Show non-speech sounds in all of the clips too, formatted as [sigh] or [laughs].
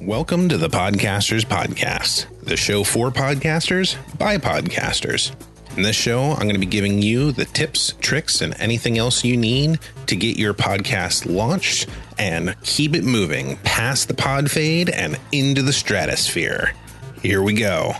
Welcome to the Podcasters Podcast, the show for podcasters by podcasters. In this show, I'm going to be giving you the tips, tricks, and anything else you need to get your podcast launched and keep it moving past the pod fade and into the stratosphere. Here we go.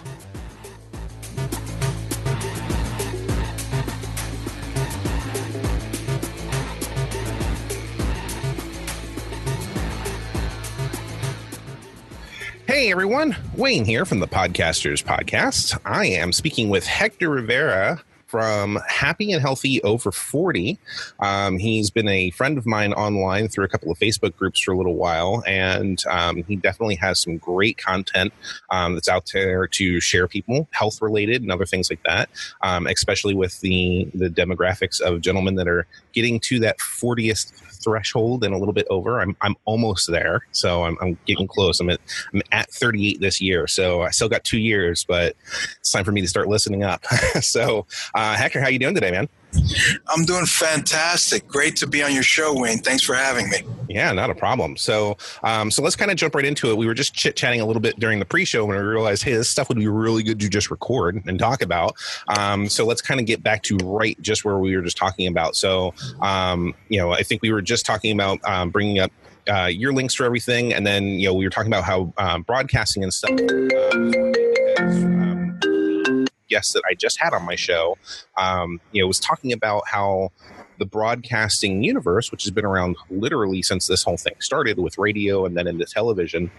Hey everyone, Wayne here from the Podcasters Podcast. I am speaking with Hector Rivera from Happy and Healthy Over 40. Um, he's been a friend of mine online through a couple of Facebook groups for a little while, and um, he definitely has some great content um, that's out there to share people, health related and other things like that, um, especially with the, the demographics of gentlemen that are getting to that 40th threshold and a little bit over. I'm I'm almost there, so I'm, I'm getting close. I'm at I'm at 38 this year, so I still got two years, but it's time for me to start listening up. [laughs] so, uh, Hector, how you doing today, man? I'm doing fantastic. Great to be on your show, Wayne. Thanks for having me. Yeah, not a problem. So, um, so let's kind of jump right into it. We were just chit chatting a little bit during the pre-show when we realized, hey, this stuff would be really good to just record and talk about. Um, so let's kind of get back to right just where we were just talking about. So, um, you know, I think we were just talking about um, bringing up uh, your links for everything, and then you know we were talking about how um, broadcasting and stuff. Um, guest that I just had on my show, um, you know, was talking about how the broadcasting universe, which has been around literally since this whole thing started with radio and then into television,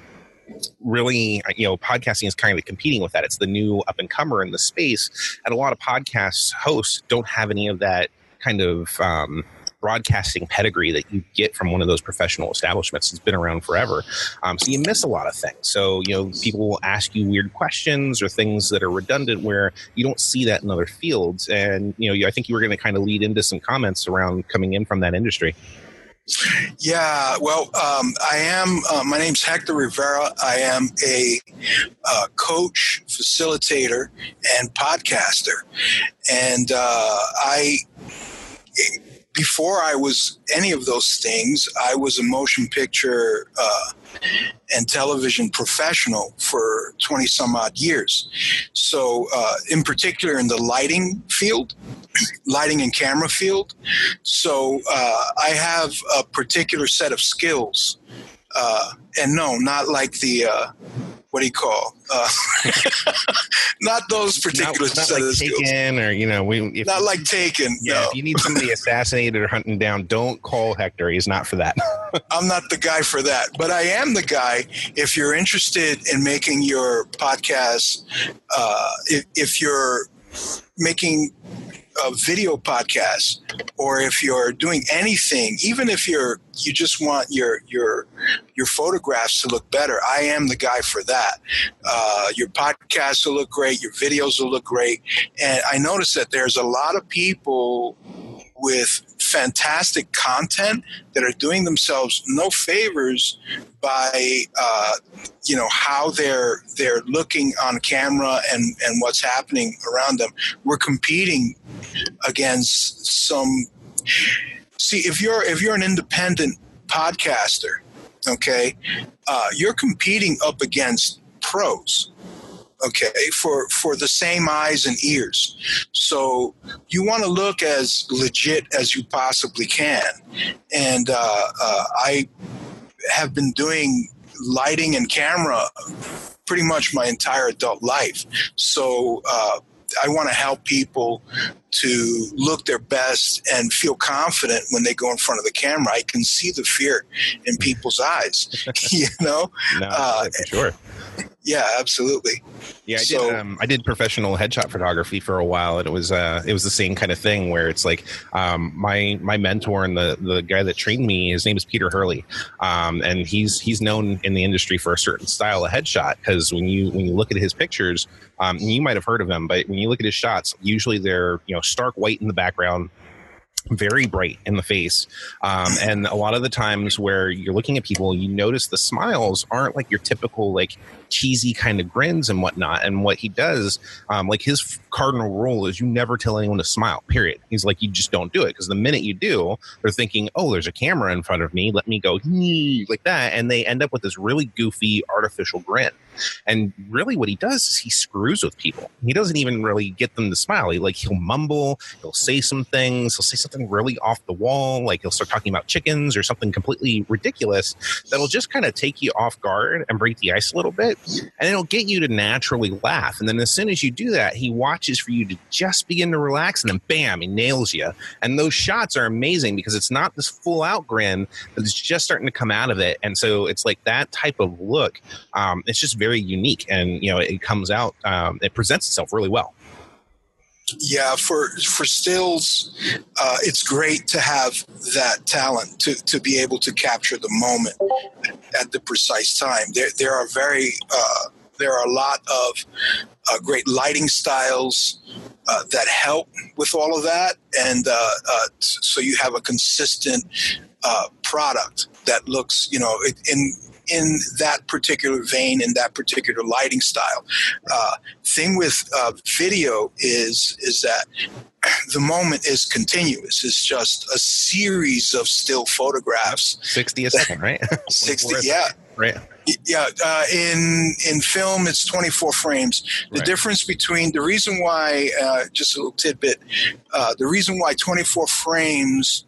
really, you know, podcasting is kind of competing with that. It's the new up and comer in the space, and a lot of podcast hosts don't have any of that kind of um, broadcasting pedigree that you get from one of those professional establishments that's been around forever. Um, so you miss a lot of things. So, you know, people will ask you weird questions or things that are redundant where you don't see that in other fields. And, you know, I think you were going to kind of lead into some comments around coming in from that industry. Yeah, well, um, I am. Uh, my name's Hector Rivera. I am a uh, coach, facilitator, and podcaster, and uh, I before I was any of those things, I was a motion picture uh, and television professional for 20 some odd years. So, uh, in particular, in the lighting field, [clears throat] lighting and camera field. So, uh, I have a particular set of skills. Uh, and no, not like the uh, what do you call? Uh, [laughs] not those particular not, not like Taken or you know we if, not like Taken. Yeah, no. if you need somebody assassinated or hunting down, don't call Hector. He's not for that. [laughs] I'm not the guy for that, but I am the guy. If you're interested in making your podcast, uh, if, if you're making a video podcast or if you're doing anything even if you're you just want your your your photographs to look better i am the guy for that. Uh, your podcast will look great your videos will look great. And i notice that there's a lot of people with fantastic content that are doing themselves no favors by uh, you know how they're they're looking on camera and and what's happening around them. We're competing against some. See, if you're if you're an independent podcaster, okay, uh, you're competing up against pros okay for for the same eyes and ears so you want to look as legit as you possibly can and uh, uh, i have been doing lighting and camera pretty much my entire adult life so uh, I want to help people to look their best and feel confident when they go in front of the camera. I can see the fear in people's eyes, [laughs] you know. No, uh, sure. Yeah, absolutely. Yeah, I so, did. Um, I did professional headshot photography for a while, and it was uh, it was the same kind of thing where it's like um, my my mentor and the the guy that trained me. His name is Peter Hurley, um, and he's he's known in the industry for a certain style of headshot because when you when you look at his pictures, um, you might have heard of him, but when you look at his shots, usually they're you know stark white in the background very bright in the face. Um, and a lot of the times where you're looking at people, you notice the smiles aren't like your typical like cheesy kind of grins and whatnot. And what he does, um, like his cardinal rule is you never tell anyone to smile, period. He's like, you just don't do it. Because the minute you do, they're thinking, oh, there's a camera in front of me. Let me go like that. And they end up with this really goofy artificial grin. And really, what he does is he screws with people. He doesn't even really get them to smile. He like he'll mumble, he'll say some things, he'll say something really off the wall, like he'll start talking about chickens or something completely ridiculous that'll just kind of take you off guard and break the ice a little bit, and it'll get you to naturally laugh. And then as soon as you do that, he watches for you to just begin to relax, and then bam, he nails you. And those shots are amazing because it's not this full out grin, it's just starting to come out of it. And so it's like that type of look. Um, it's just very unique, and you know it comes out, um, it presents itself really well. Yeah, for for stills, uh, it's great to have that talent to, to be able to capture the moment at the precise time. There there are very uh, there are a lot of uh, great lighting styles uh, that help with all of that, and uh, uh, so you have a consistent product that looks you know in in that particular vein, in that particular lighting style. Uh, thing with uh, video is is that the moment is continuous. It's just a series of still photographs. Sixty a second, right? [laughs] Sixty, yeah, right. Yeah, uh, in in film it's 24 frames. The right. difference between the reason why, uh, just a little tidbit, uh, the reason why 24 frames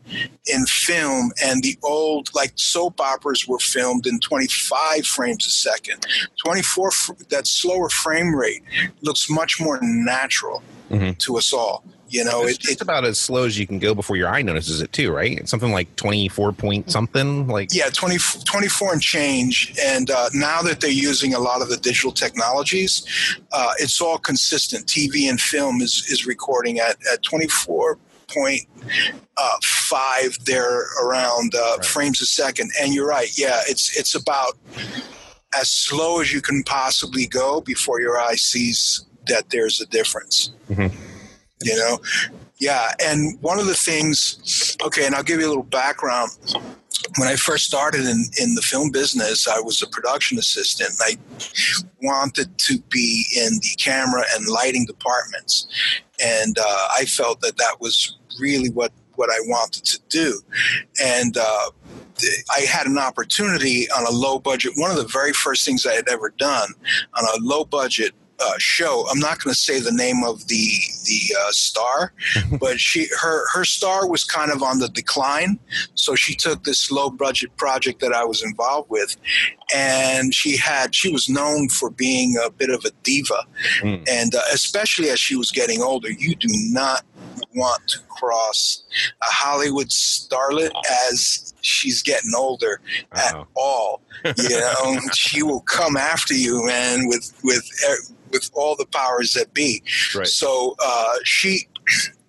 in film and the old like soap operas were filmed in 25 frames a second. 24 that slower frame rate looks much more natural mm-hmm. to us all. You know, it's it, just it, about as slow as you can go before your eye notices it too, right? It's something like 24 point something like Yeah, 20, 24 and change. And uh, now that they're using a lot of the digital technologies, uh, it's all consistent. TV and film is, is recording at, at 24 point uh, five there around uh, right. frames a second. And you're right. Yeah, it's it's about as slow as you can possibly go before your eye sees that there's a difference. Mm-hmm you know? Yeah and one of the things okay and i'll give you a little background. When i first started in, in the film business i was a production assistant i wanted to be in the camera and lighting departments. And uh, i felt that that was really what what i wanted to do. And uh, I had an opportunity on a low budget. One of the very first things I had ever done on a low budget uh, show. I'm not going to say the name of the the uh, star, [laughs] but she her her star was kind of on the decline. So she took this low budget project that I was involved with, and she had she was known for being a bit of a diva, mm. and uh, especially as she was getting older, you do not want to cross a Hollywood starlet as she's getting older at all. You know, [laughs] she will come after you, man, with with with all the powers that be. Right. So uh, she,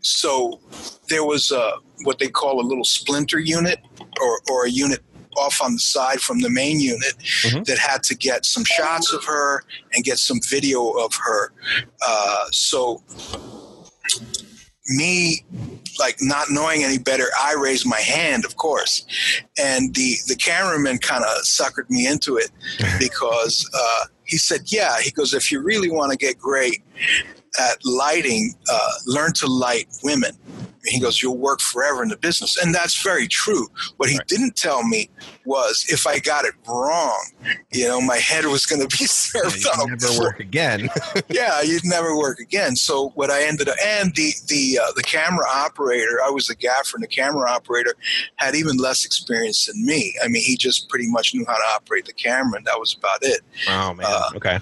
so there was a, what they call a little splinter unit or, or a unit off on the side from the main unit mm-hmm. that had to get some shots of her and get some video of her. Uh, so me like not knowing any better i raised my hand of course and the the cameraman kind of suckered me into it [laughs] because uh, he said, Yeah. He goes, If you really want to get great at lighting, uh, learn to light women. He goes, You'll work forever in the business. And that's very true. What he right. didn't tell me was if I got it wrong, you know, my head was going to be [laughs] served yeah, on never work again. [laughs] yeah, you'd never work again. So what I ended up, and the the uh, the camera operator, I was the gaffer, and the camera operator had even less experience than me. I mean, he just pretty much knew how to operate the camera, and that was about it. Oh man, uh, okay.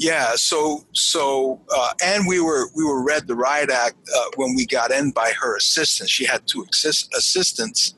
Yeah, so so uh, and we were we were read the riot act uh, when we got in by her assistant. She had two assist- assistants,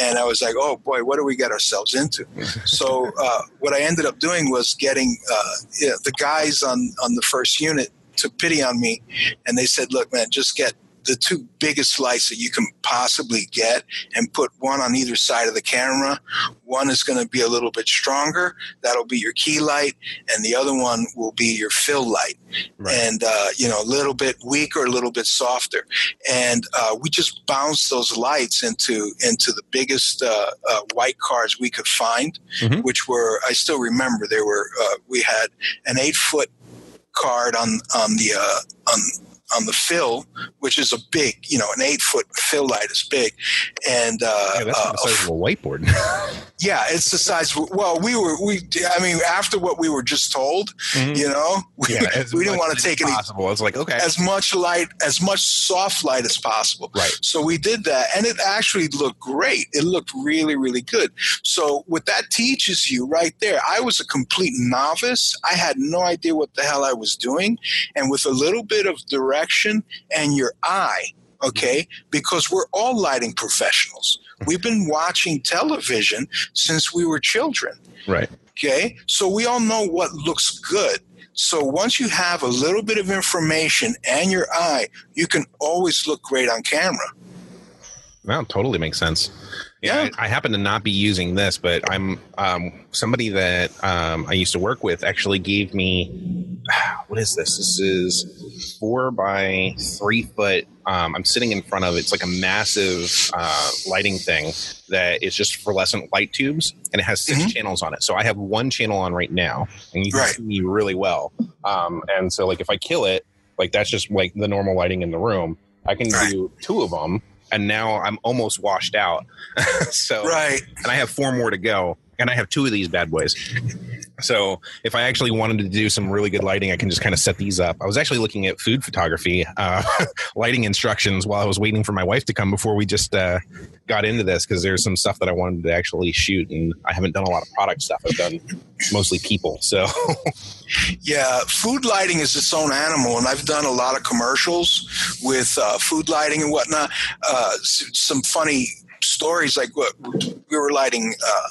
and I was like, oh boy, what do we get ourselves into? [laughs] so uh, what I ended up doing was getting uh, you know, the guys on on the first unit took pity on me, and they said, look, man, just get the two biggest lights that you can possibly get and put one on either side of the camera. One is going to be a little bit stronger. That'll be your key light, and the other one will be your fill light. Right. And uh, you know, a little bit weaker, a little bit softer. And uh, we just bounced those lights into into the biggest uh, uh white cars we could find, mm-hmm. which were I still remember there were uh, we had an eight foot card on on the uh, on on the fill, which is a big, you know, an eight foot fill light is big, and uh, yeah, that's uh, the size of a whiteboard. [laughs] yeah, it's the size. Well, we were we. I mean, after what we were just told, mm-hmm. you know, we, yeah, we didn't want to take any possible. It's like okay, as much light, as much soft light as possible. Right. So we did that, and it actually looked great. It looked really, really good. So what that teaches you right there, I was a complete novice. I had no idea what the hell I was doing, and with a little bit of direction and your eye okay? Because we're all lighting professionals. We've been watching television since we were children. Right. Okay. So we all know what looks good. So once you have a little bit of information and your eye, you can always look great on camera. That totally makes sense. Yeah, yeah. I, I, happen to not be using this, but I'm um, somebody that um, I used to work with actually gave me [sighs] what is this? This is four by three foot. Um, I'm sitting in front of it's like a massive uh, lighting thing that is just fluorescent light tubes, and it has 6 mm-hmm. channels on it. So I have one channel on right now, and you can right. see me really well. Um, and so, like, if I kill it, like that's just like the normal lighting in the room. I can right. do two of them and now I'm almost washed out. [laughs] so right, and I have four more to go, and I have two of these bad boys. So if I actually wanted to do some really good lighting, I can just kind of set these up. I was actually looking at food photography, uh, [laughs] lighting instructions while I was waiting for my wife to come before we just uh, got into this because there's some stuff that I wanted to actually shoot, and I haven't done a lot of product stuff. I've done mostly people. So [laughs] yeah, food lighting is its own animal, and I've done a lot of commercials with uh, food lighting and whatnot. Uh, some funny stories like what we were lighting uh,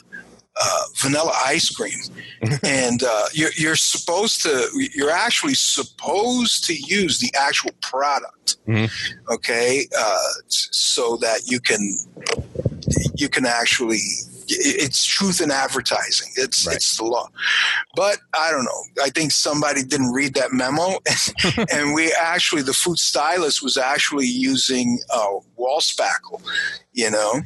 uh, vanilla ice cream, [laughs] and uh, you're, you're, supposed to you're actually supposed to use the actual product, mm-hmm. okay, uh, so that you can you can actually it's truth in advertising. It's right. it's the law. But I don't know. I think somebody didn't read that memo, [laughs] and we actually the food stylist was actually using uh, wall spackle, you know,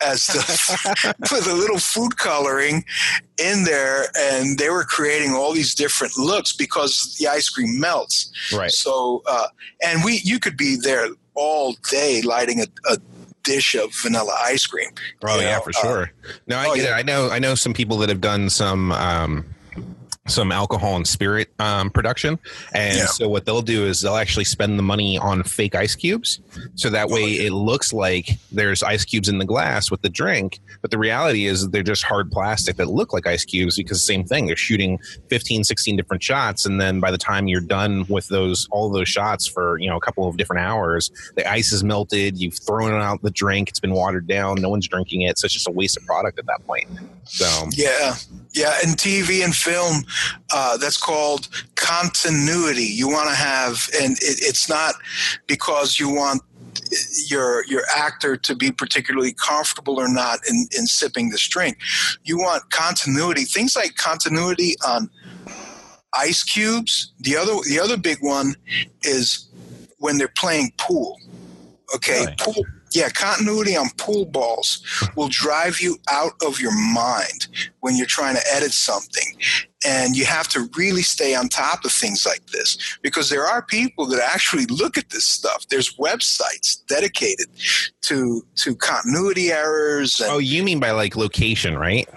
as the [laughs] put a little food coloring in there, and they were creating all these different looks because the ice cream melts. Right. So, uh, and we you could be there all day lighting a, a dish of vanilla ice cream. Oh yeah, know? for sure. Uh, no, I oh, get yeah. it. I know. I know some people that have done some. Um, some alcohol and spirit um, production. And yeah. so what they'll do is they'll actually spend the money on fake ice cubes. So that way it looks like there's ice cubes in the glass with the drink. But the reality is they're just hard plastic that look like ice cubes because same thing. They're shooting 15, 16 different shots. And then by the time you're done with those, all those shots for, you know, a couple of different hours, the ice is melted. You've thrown out the drink. It's been watered down. No one's drinking it. So it's just a waste of product at that point. So, yeah. Yeah. And TV and film, uh, that's called continuity. You want to have, and it, it's not because you want your your actor to be particularly comfortable or not in, in sipping this drink. You want continuity. Things like continuity on ice cubes. The other the other big one is when they're playing pool. Okay, right. pool yeah, continuity on pool balls will drive you out of your mind when you're trying to edit something. And you have to really stay on top of things like this because there are people that actually look at this stuff. There's websites dedicated to to continuity errors. And, oh, you mean by like location, right?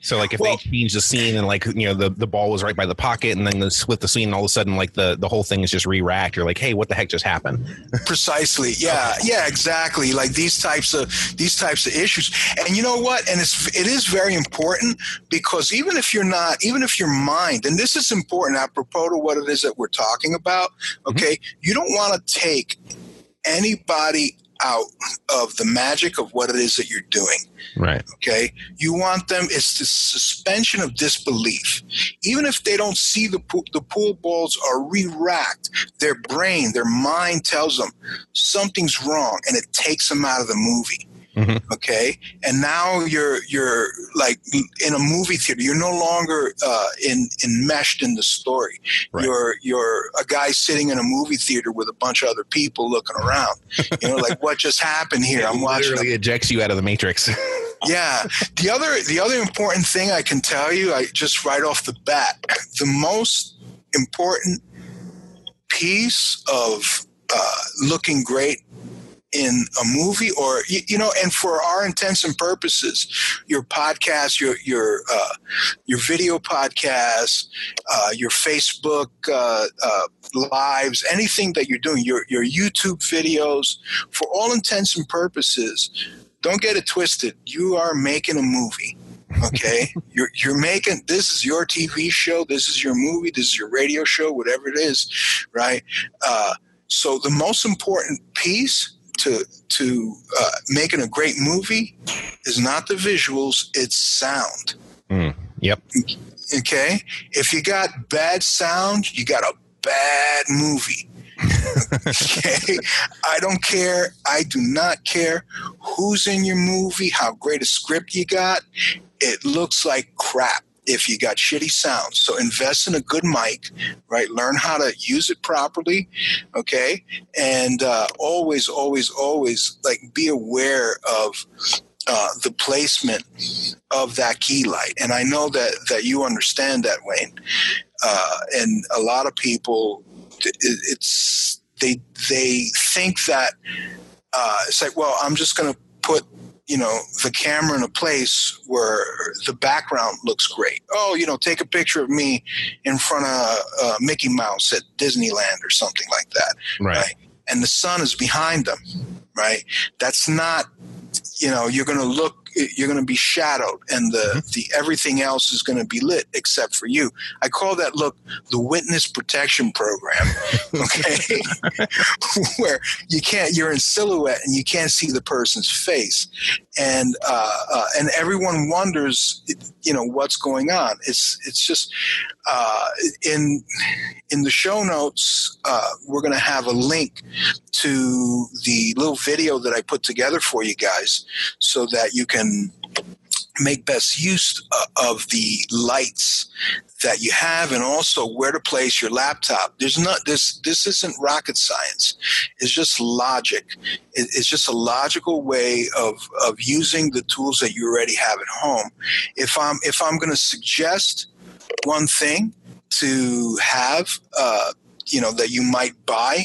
So like if well, they change the scene and like you know the, the ball was right by the pocket and then they split the scene and all of a sudden like the, the whole thing is just re-racked. You're like, hey, what the heck just happened? Precisely. Yeah. Okay. Yeah. Exactly. Like these types of these types of issues. And you know what? And it's it is very important because even if you're not, even if your mind, and this is important apropos to what it is that we're talking about. Mm-hmm. Okay, mm-hmm. you don't want to take anybody out of the magic of what it is that you're doing. Right. Okay. You want them, it's the suspension of disbelief. Even if they don't see the pool, the pool balls are re racked, their brain, their mind tells them something's wrong and it takes them out of the movie. Mm-hmm. Okay, and now you're you're like in a movie theater. You're no longer uh, in enmeshed in the story. Right. You're you're a guy sitting in a movie theater with a bunch of other people looking around. You know, like what just happened here? [laughs] I'm watching. Literally ejects you out of the matrix. [laughs] yeah. The other the other important thing I can tell you, I just right off the bat, the most important piece of uh, looking great in a movie or you, you, know and for our intents and purposes your podcast your your uh, your video podcast uh, your facebook uh, uh, lives anything that you're doing your your youtube videos for all intents and purposes don't get it twisted. You are making a movie okay? [laughs] You're you're making this is your tv show this is your movie this is your radio show whatever it is right? Uh, so the most important piece to to uh, making a great movie is not the visuals; it's sound. Mm, yep. Okay. If you got bad sound, you got a bad movie. okay. [laughs] I don't care. I do not care who's in your movie, how great a script you got. It looks like crap if you got shitty sound. So invest in a good mic, right? Learn how to use it properly, okay? And uh, always, always, always like be aware of uh, the placement of that key light. And I know that that you understand that, Wayne. Uh, and a lot of people, it's they they think that uh, it's like, well, I'm just going to put you know the camera in a place where the background looks great. Oh, you know, take a picture of me in front of uh, Mickey Mouse at Disneyland or something like that, right. right? And the sun is behind them, right? That's not, you know, you're going to look you're going to be shadowed and the, mm-hmm. the everything else is going to be lit except for you. I call that look the witness protection program [laughs] okay? [laughs] Where you can't you're in silhouette and you can't see the person's face. And uh, uh, and everyone wonders you know what's going on. It's it's just uh, in in the show notes uh, we're going to have a link to the little video that i put together for you guys so that you can make best use uh, of the lights that you have and also where to place your laptop. There's not this this isn't rocket science. It's just logic. It's just a logical way of of using the tools that you already have at home. If i'm if i'm going to suggest one thing to have uh, you know that you might buy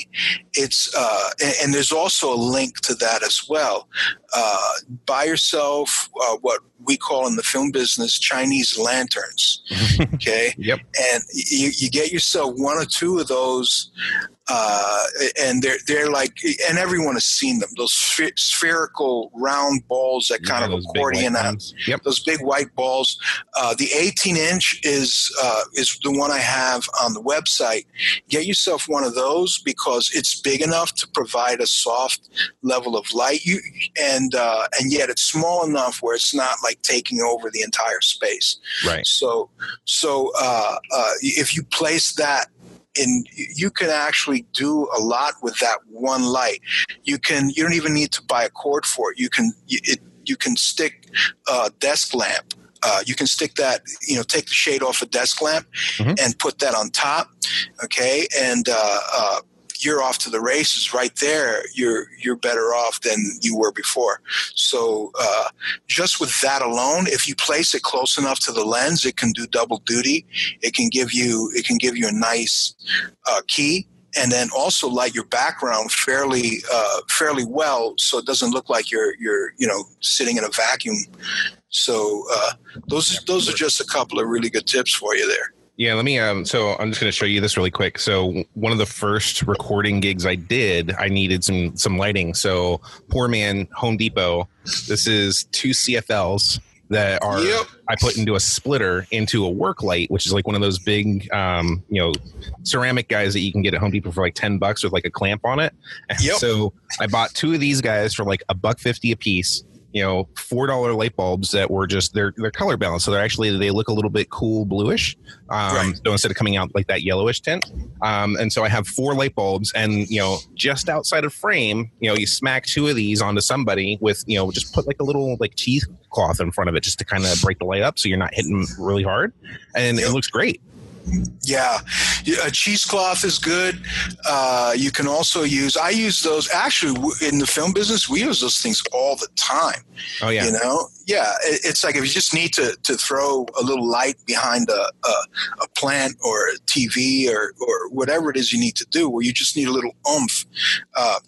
it's uh, and, and, there's also a link to that as well uh, buy yourself uh, what we call in the film business chinese lanterns [laughs] okay yep and you, you get yourself one or two of those uh, and they're they're like, and everyone has seen them. Those spherical round balls that kind yeah, of accordion out. Yep. Those big white balls. Uh, the 18 inch is uh, is the one I have on the website. Get yourself one of those because it's big enough to provide a soft level of light. You and uh, and yet it's small enough where it's not like taking over the entire space. Right. So so uh, uh, if you place that and you can actually do a lot with that one light. You can you don't even need to buy a cord for it. You can it, you can stick a desk lamp. Uh, you can stick that you know take the shade off a desk lamp mm-hmm. and put that on top. Okay, and uh, uh, you're off to the races right there you're you're better off than you were before. So uh, just with that alone if you place it close enough to the lens it can do double duty. It can give you it can give you a nice uh, key and then also light your background fairly uh, fairly well so it doesn't look like you're you're you know sitting in a vacuum. So uh, those those are just a couple of really good tips for you there yeah, let me. Um, so I'm just going to show you this really quick. So one of the first recording gigs I did, I needed some some lighting. So poor man, Home Depot. This is two CFLs that are Yep. I put into a splitter into a work light, which is like one of those big, um, you know, ceramic guys that you can get at Home Depot for like ten bucks with like a clamp on it. Yep. So I bought two of these guys for like a buck fifty a piece. You know, four dollar light bulbs that were just they're they're color balanced, so they're actually they look a little bit cool bluish. Um, Right. So instead of coming out like that yellowish tint, um, and so I have four light bulbs, and you know, just outside of frame, you know, you smack two of these onto somebody with, you know, just put like a little like cheesecloth in front of it just to kind of break the light up, so you're not hitting really hard, and it looks great. Yeah, a cheesecloth is good. Uh, you can also use. I use those actually in the film business. We use those things all the time. Oh yeah, You know, yeah. It, it's like if you just need to to throw a little light behind a a, a plant or a TV or or whatever it is you need to do, where you just need a little oomph. Uh,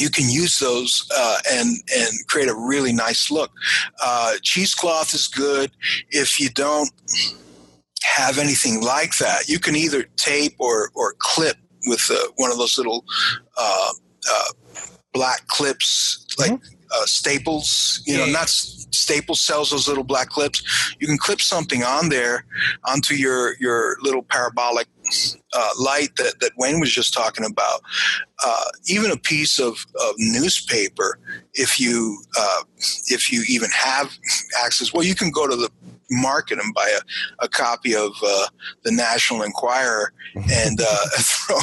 you can use those uh, and and create a really nice look. Uh, cheesecloth is good. If you don't have anything like that, you can either tape or or clip with uh, one of those little uh, uh, black clips, like uh, Staples. You know, Yeah. not Staples sells those little black clips. You can clip something on there onto your your little parabolic uh, light that, that Wayne was just talking about. Uh, even a piece of, of newspaper, if you uh, if you even have [laughs] access, well, you can go to the market and buy a, a copy of uh, the National Enquirer [laughs] and uh, [laughs] throw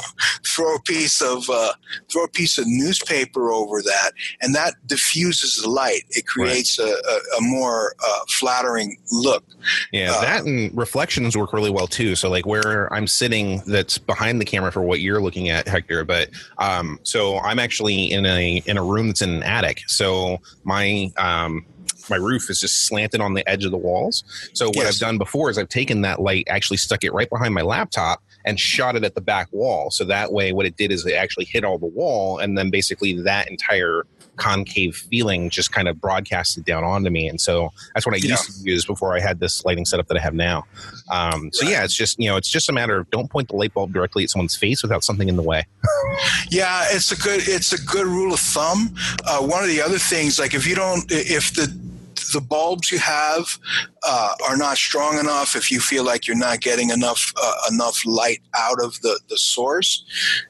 throw a piece of uh, throw a piece of newspaper over that, and that diffuses the light. It creates a, a, a more uh, flattering look. Yeah, Uh, that and reflections work really well too. So like where I'm sitting, that's behind the camera for what you're looking at, Hector. But um, so I'm actually in a in a room that's in an attic. So my um my roof is just slanted on the edge of the walls. So what Yes. I've done before is I've taken that light, actually stuck it right behind my laptop, and shot it at the back wall. So that way, what it did is it actually hit all the wall, and then basically that entire concave feeling just kind of broadcasted down onto me. And so that's what I Yeah. used to use before I had this lighting setup that I have now. Um, so Right. yeah, it's just you know, it's just a matter of don't point the light bulb directly at someone's face without something in the way. Yeah, it's a good it's a good rule of thumb. Uh, one of the other things, like if you don't, if the the bulbs you have uh, are not strong enough, if you feel like you're not getting enough uh, enough light out of the the source,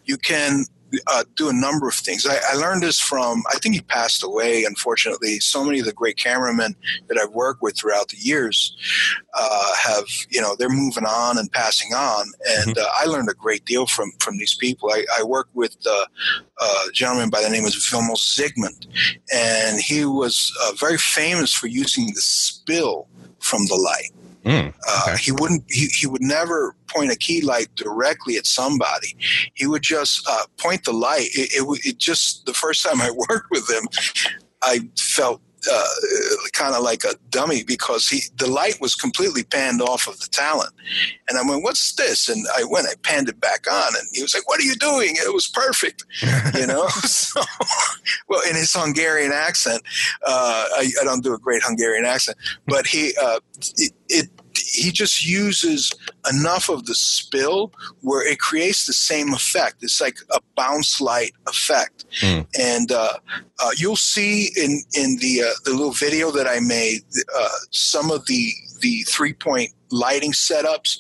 you can. Uh, do a number of things. I, I learned this from, I think he passed away, unfortunately. So many of the great cameramen that I've worked with throughout the years uh, have, you know, they're moving on and passing on. And uh, I learned a great deal from, from these people. I, I work with uh, a gentleman by the name of Vilmos Zsigmond, and he was uh, very famous for using the spill from the light. Mm, Uh, He wouldn't. He, he would never point a key light directly at somebody. He would just uh, point the light. It, it, it just the first time I [laughs] worked with him, I felt uh, kind of like a dummy because he the light was completely panned off of the talent, and I went, "What's this?" And I went, I panned it back on, and he was like, "What are you doing?" It was perfect, [laughs] you know. [laughs] so, well, in his Hungarian accent, uh, I, I don't do a great Hungarian accent, but he uh, it, it he just uses enough of the spill where it creates the same effect. It's like a bounce light effect, Hmm. and uh, uh, you'll see in in the uh, the little video that I made uh, some of the the three point lighting setups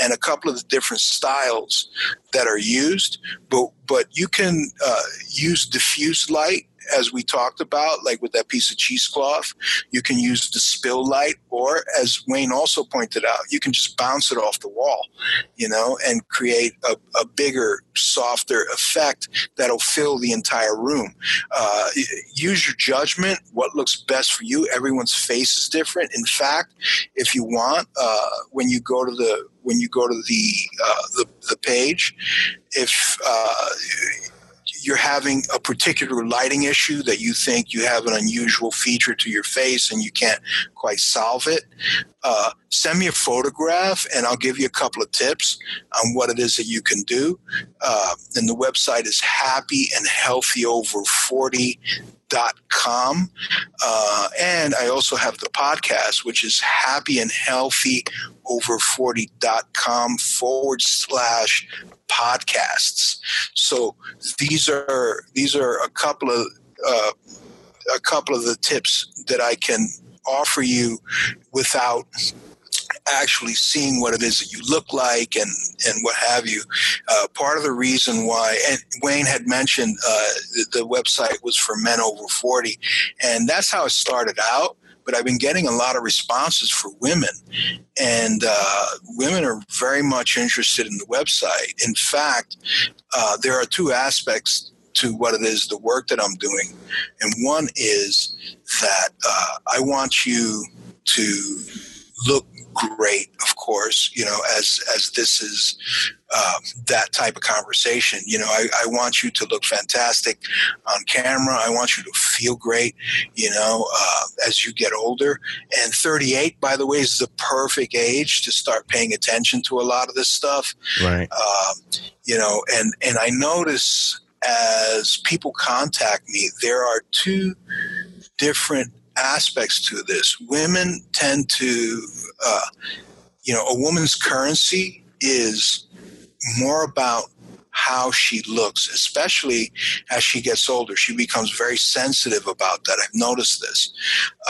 and a couple of the different styles that are used. But but you can uh, use diffuse light as we talked about, like with that piece of cheesecloth. You can use the spill light, or as Wayne also pointed out, you can just bounce it off the wall, you know, and create a, a bigger, softer effect that'll fill the entire room. Uh, use your judgment. What looks best for you? Everyone's face is different. In fact, if you want, uh, when you go to the when you go to the uh, the, the page, if uh, you're having a particular lighting issue that you think you have an unusual feature to your face and you can't quite solve it, uh, send me a photograph and I'll give you a couple of tips on what it is that you can do. Uh, and the website is happy and healthy over 40 dot com uh, and i also have the podcast which is happy and healthy over 40.com forward slash podcasts so these are these are a couple of uh, a couple of the tips that i can offer you without actually seeing what it is that you look like and and what have you. Uh, part of the reason why, and Wayne had mentioned uh, the, the website was for men over forty, and that's how it started out. But I've been getting a lot of responses for women, and uh, women are very much interested in the website. In fact, uh, there are two aspects to what it is the work that I'm doing, and one is that uh, I want you to look great, of course, you know, as as this is um, that type of conversation. You know, I, I, want you to look fantastic on camera. I want you to feel great, you know, uh, as you get older. And 38, by the way, is the perfect age to start paying attention to a lot of this stuff. Right. Um, you know, and and I notice as people contact me, there are two different aspects to this. Women tend to, uh, you know, a woman's currency is more about how she looks, especially as she gets older. She becomes very sensitive about that. I've noticed this.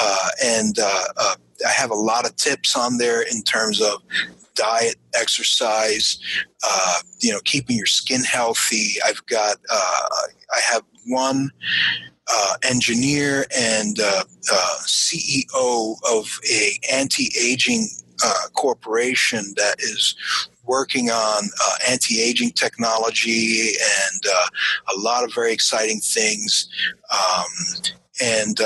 Uh, and uh, uh, I have a lot of tips on there in terms of diet, exercise, uh, you know, keeping your skin healthy. I've got, uh, I have one uh, engineer and CEO of a anti-aging uh, corporation that is working on uh, anti-aging technology and uh, a lot of very exciting things um, and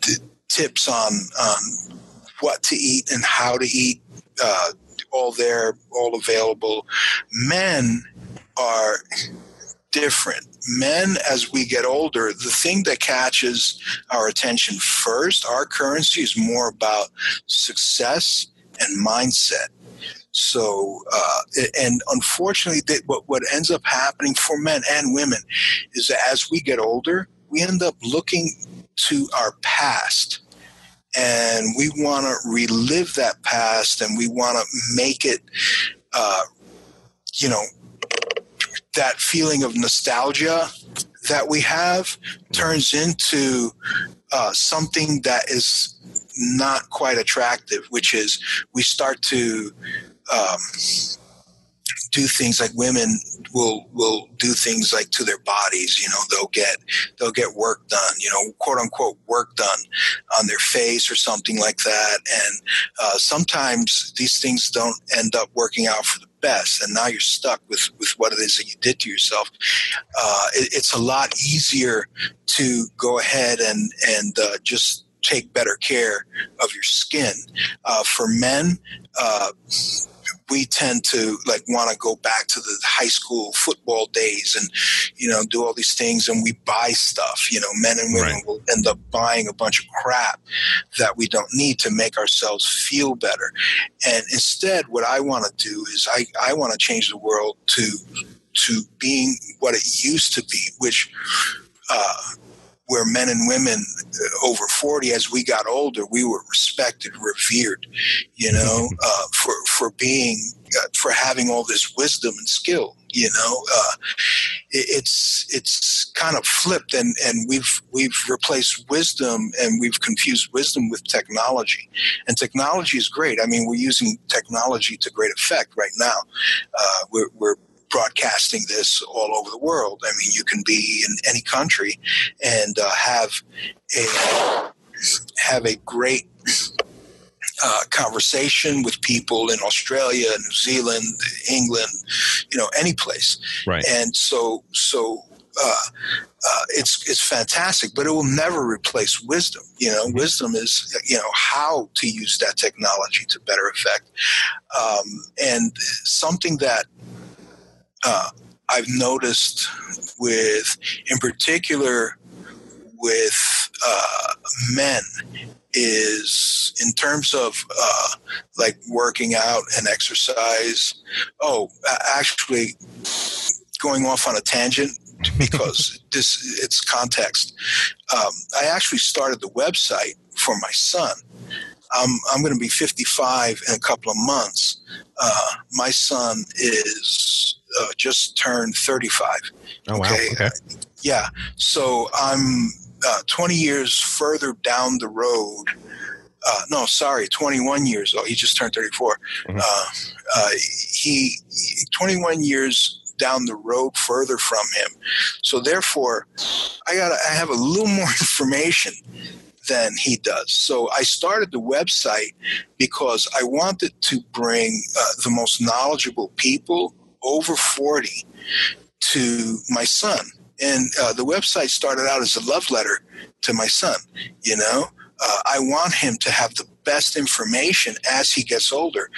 t- tips on on what to eat and how to eat all there all available men are different. Men, as we get older, the thing that catches our attention first, our currency is more about success and mindset. So, uh, and unfortunately, what, what ends up happening for men and women is that as we get older, we end up looking to our past and we want to relive that past and we want to make it, uh, you know, that feeling of nostalgia that we have turns into uh, something that is not quite attractive, which is we start to um, do things like women will will do things like to their bodies. You know, they'll get they'll get work done. You know, quote unquote work done on their face or something like that. And uh, sometimes these things don't end up working out for the best, and now you're stuck with with what it is that you did to yourself. Uh, it, it's a lot easier to go ahead and and uh, just take better care of your skin. Uh, for men, uh, we tend to like want to go back to the high school football days and you know do all these things and we buy stuff you know men and women right. will end up buying a bunch of crap that we don't need to make ourselves feel better and instead what i want to do is i, I want to change the world to to being what it used to be which uh, where men and women uh, over 40 as we got older we were respected revered you know [laughs] uh, for for being uh, for having all this wisdom and skill you know uh, it, it's it's kind of flipped and and we've we've replaced wisdom and we've confused wisdom with technology. And technology is great. I mean we're using technology to great effect right now. Uh, we're, we're broadcasting this all over the world. I mean, you can be in any country and uh, have a have a great uh, conversation with people in Australia, New Zealand, England, you know, any place. Right. And so, so uh, uh, it's it's fantastic, but it will never replace wisdom. You know, mm-hmm. wisdom is you know how to use that technology to better effect, um, and something that uh, I've noticed with, in particular, with uh, men is in terms of uh, like working out and exercise. Oh, actually, going off on a tangent because [laughs] this it's context. Um, I actually started the website for my son. I'm I'm going to be 55 in a couple of months. Uh, my son is uh, just turned 35. Oh, wow. Okay. okay. Yeah. So I'm uh, 20 years further down the road uh, no, sorry, 21 years old. He just turned 34. Mhm. Uh, uh, he, he 21 years down the road further from him. So therefore, I got I have a little [laughs] more information than he does. So I started the website because I wanted to bring uh, the most knowledgeable people over 40 to my son. And uh, the website started out as a love letter to my son. You know, uh, I want him to have the best information as he gets older.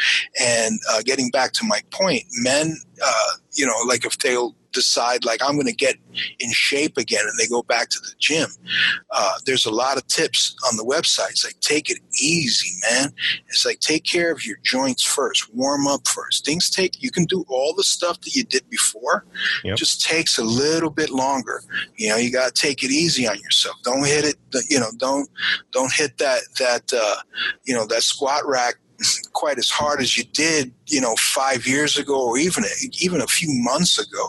And uh, getting back to my point, men, uh, you know, like if they'll decide like I'm going to get in shape again and they go back to the gym, uh, there's a lot of tips on the website. It's like take it easy, man. It's like take care of your joints first, warm up first. Things take you can do all the stuff that you did before. Yep. Just takes a little bit longer. You know, you got to take it easy on yourself. Don't hit it. You know, don't don't hit that that uh, you know that squat rack quite as hard as you did you know five years ago or even even a few months ago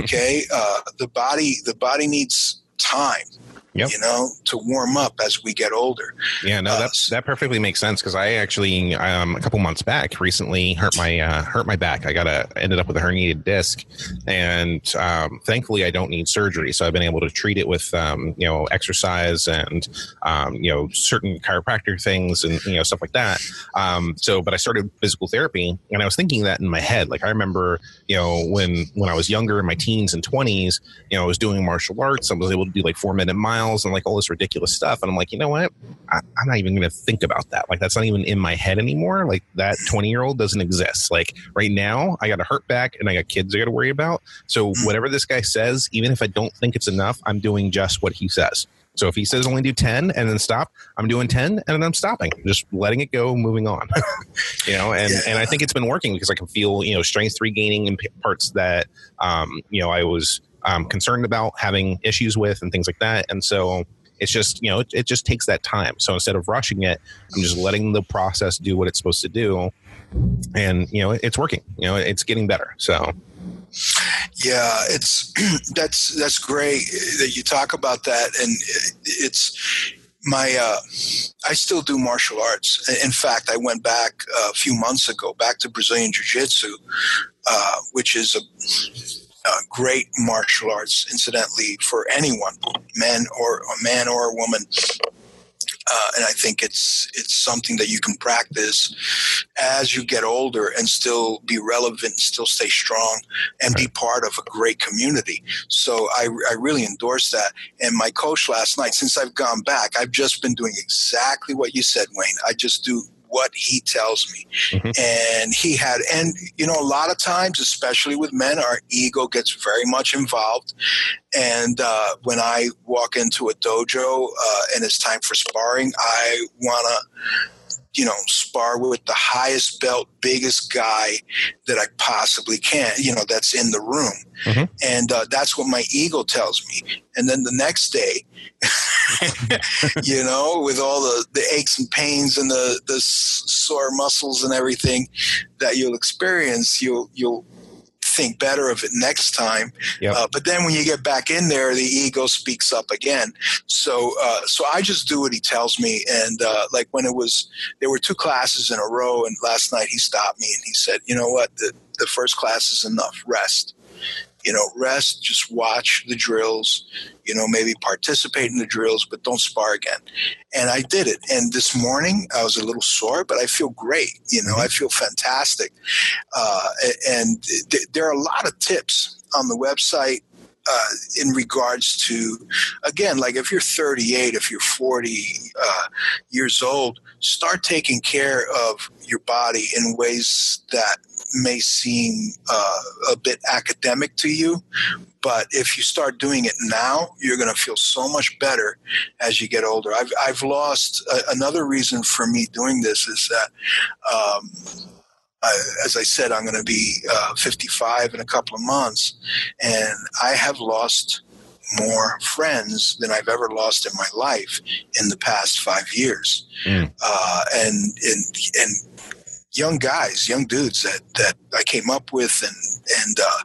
okay? Uh, the body the body needs time Yep. you know to warm up as we get older Yeah, no, Uh, that's that perfectly makes sense because I actually um, a couple months back recently hurt my uh, hurt my back. I got a ended up with a herniated disc, and um, thankfully I don't need surgery, so I've been able to treat it with um, you know exercise and um, you know certain chiropractor things and you know stuff like that. Um, so, but I started physical therapy, and I was thinking that in my head. Like I remember, you know, when when I was younger in my teens and twenties, you know, I was doing martial arts. I was able to do like four minute miles and like all this ridiculous stuff, and I'm like, you know what? I, I'm not even going to think about that. Like that's not even in my head anymore. Like that [sighs] 20 year old doesn't exist. Like right now, I got a hurt back and I got kids I got to worry about. So whatever this guy says, even if I don't think it's enough, I'm doing just what he says. So if he says only do 10 and then stop, I'm doing 10 and then I'm stopping, just letting it go, moving on. [laughs] you know, and, Yeah. and I think it's been working because I can feel, you know, strength regaining in parts that, um, you know, I was um, concerned about having issues with and things like that. And so it's just, you know, it, it just takes that time. So instead of rushing it, I'm just letting the process do what it's supposed to do. And, you know, it's working, you know, it's getting better. So, yeah it's [clears throat] that's that's great that you talk about that and it's my uh, i still do martial arts in fact i went back a few months ago back to brazilian jiu-jitsu uh, which is a uh, great martial arts, incidentally, for anyone, man or a man or a woman. Uh, and I think it's it's something that you can practice as you get older and still be relevant, still stay strong, and be part of a great community. So I, I really endorse that. And my coach last night, since I've gone back, I've just been doing exactly what you said, Wayne. I just do what he tells me. Mhm. And he had, and you know, a lot of times, especially with men, our ego gets very much involved. And uh, when I walk into a dojo uh, and it's time for sparring, I want to, you know, spar with the highest belt, biggest guy that I possibly can, you know, that's in the room. Mhm. And uh, that's what my ego tells me. And then the next day, [laughs] you know, with all the, the aches and pains and the, the sore muscles and everything that you'll experience, you'll, you'll, think better of it next time. Yep. Uh, but then when you get back in there, the ego speaks up again. So, uh, so I just do what he tells me. And uh, like when it was, there were two classes in a row, and last night he stopped me and he said, "You know what? The the first class is enough. Rest. You know, rest. Just watch the drills. You know, maybe participate in the drills, but don't spar again." And I did it. And this morning I was a little sore, but I feel great. You know, I feel fantastic. Uh, and th- there are a lot of tips on the website uh, in regards to, again, like if you're 38, if you're 40 uh, years old, start taking care of your body in ways that may seem uh, a bit academic to you. But if you start doing it now, you're going to feel so much better as you get older. I've, I've lost uh, another reason for me doing this is that um, I, as I said, I'm going to be uh, 55 in a couple of months, and I have lost more friends than I've ever lost in my life in the past five years, Mm. uh, and and and young guys, young dudes that that I came up with, and and uh,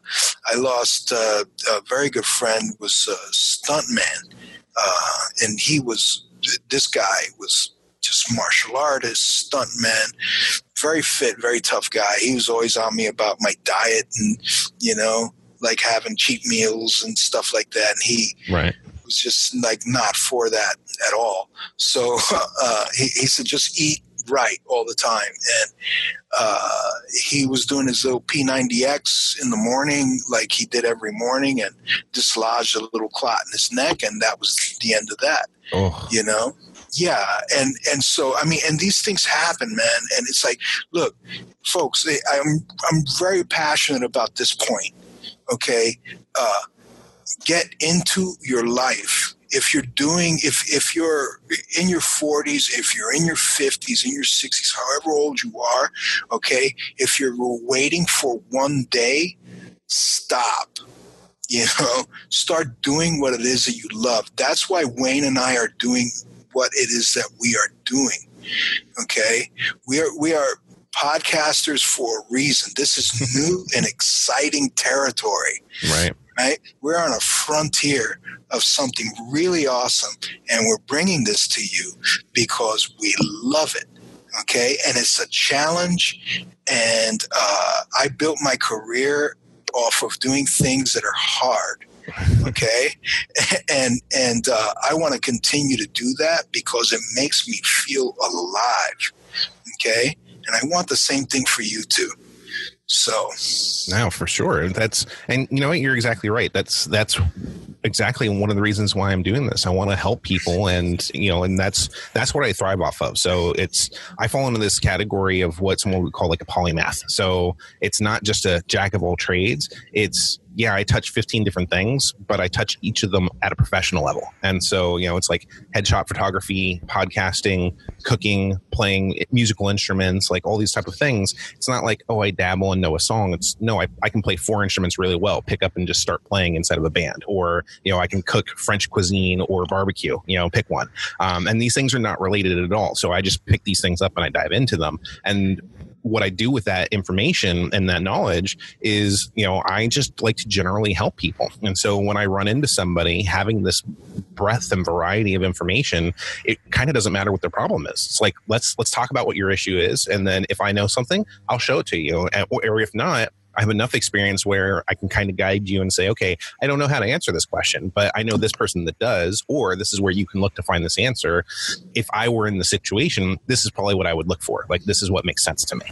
I lost uh, a very good friend was a stuntman, uh, and he was this guy was just martial artist, stuntman, very fit, very tough guy. He was always on me about my diet and, you know, like having cheap meals and stuff like that. And he right. was just like not for that at all. So [laughs] uh, he, he said, just eat right all the time. And uh, he was doing his little P90X in the morning, like he did every morning, and dislodged a little clot in his neck, and that was the end of that. Oh. You know, yeah, and and so I mean, and these things happen, man. And it's like, look, folks, I'm I'm very passionate about this point. Okay, uh, get into your life if you're doing if if you're in your 40s if you're in your 50s in your 60s however old you are okay if you're waiting for one day stop. You know start doing what it is that you love. That's why wayne and i are doing what it is that we are doing okay? We are we are podcasters for a reason. This is new [laughs] and exciting territory. Right. Right? We're on a frontier of something really awesome, and we're bringing this to you because we love it. Okay, and it's a challenge, and uh, I built my career off of doing things that are hard. [laughs] Okay, and and uh, I want to continue to do that because it makes me feel alive. Okay, and I want the same thing for you too. So now for sure. That's and you know you're exactly right. That's that's exactly one of the reasons why I'm doing this. I want to help people and you know, and that's that's what I thrive off of. So it's I fall into this category of what someone would call like a polymath. So it's not just a jack of all trades. It's yeah, I touch 15 different things, but I touch each of them at a professional level. And so, you know, it's like headshot photography, podcasting, cooking, playing musical instruments, like all these type of things. It's not like, oh, I dabble and know a song. It's no, I, I can play four instruments really well, pick up and just start playing instead of a band. Or, you know, I can cook French cuisine or barbecue, you know, pick one. Um, and these things are not related at all. So I just pick these things up and I dive into them. And what I do with that information and that knowledge is, you know, I just like to generally help people. And so when I run into somebody having this breadth and variety of information, it kind of doesn't matter what their problem is. It's like let's let's talk about what your issue is, and then if I know something, I'll show it to you. Or if not, I have enough experience where I can kind of guide you and say, okay, I don't know how to answer this question, but I know this person that does, or this is where you can look to find this answer. If I were in the situation, this is probably what I would look for. Like, this is what makes sense to me.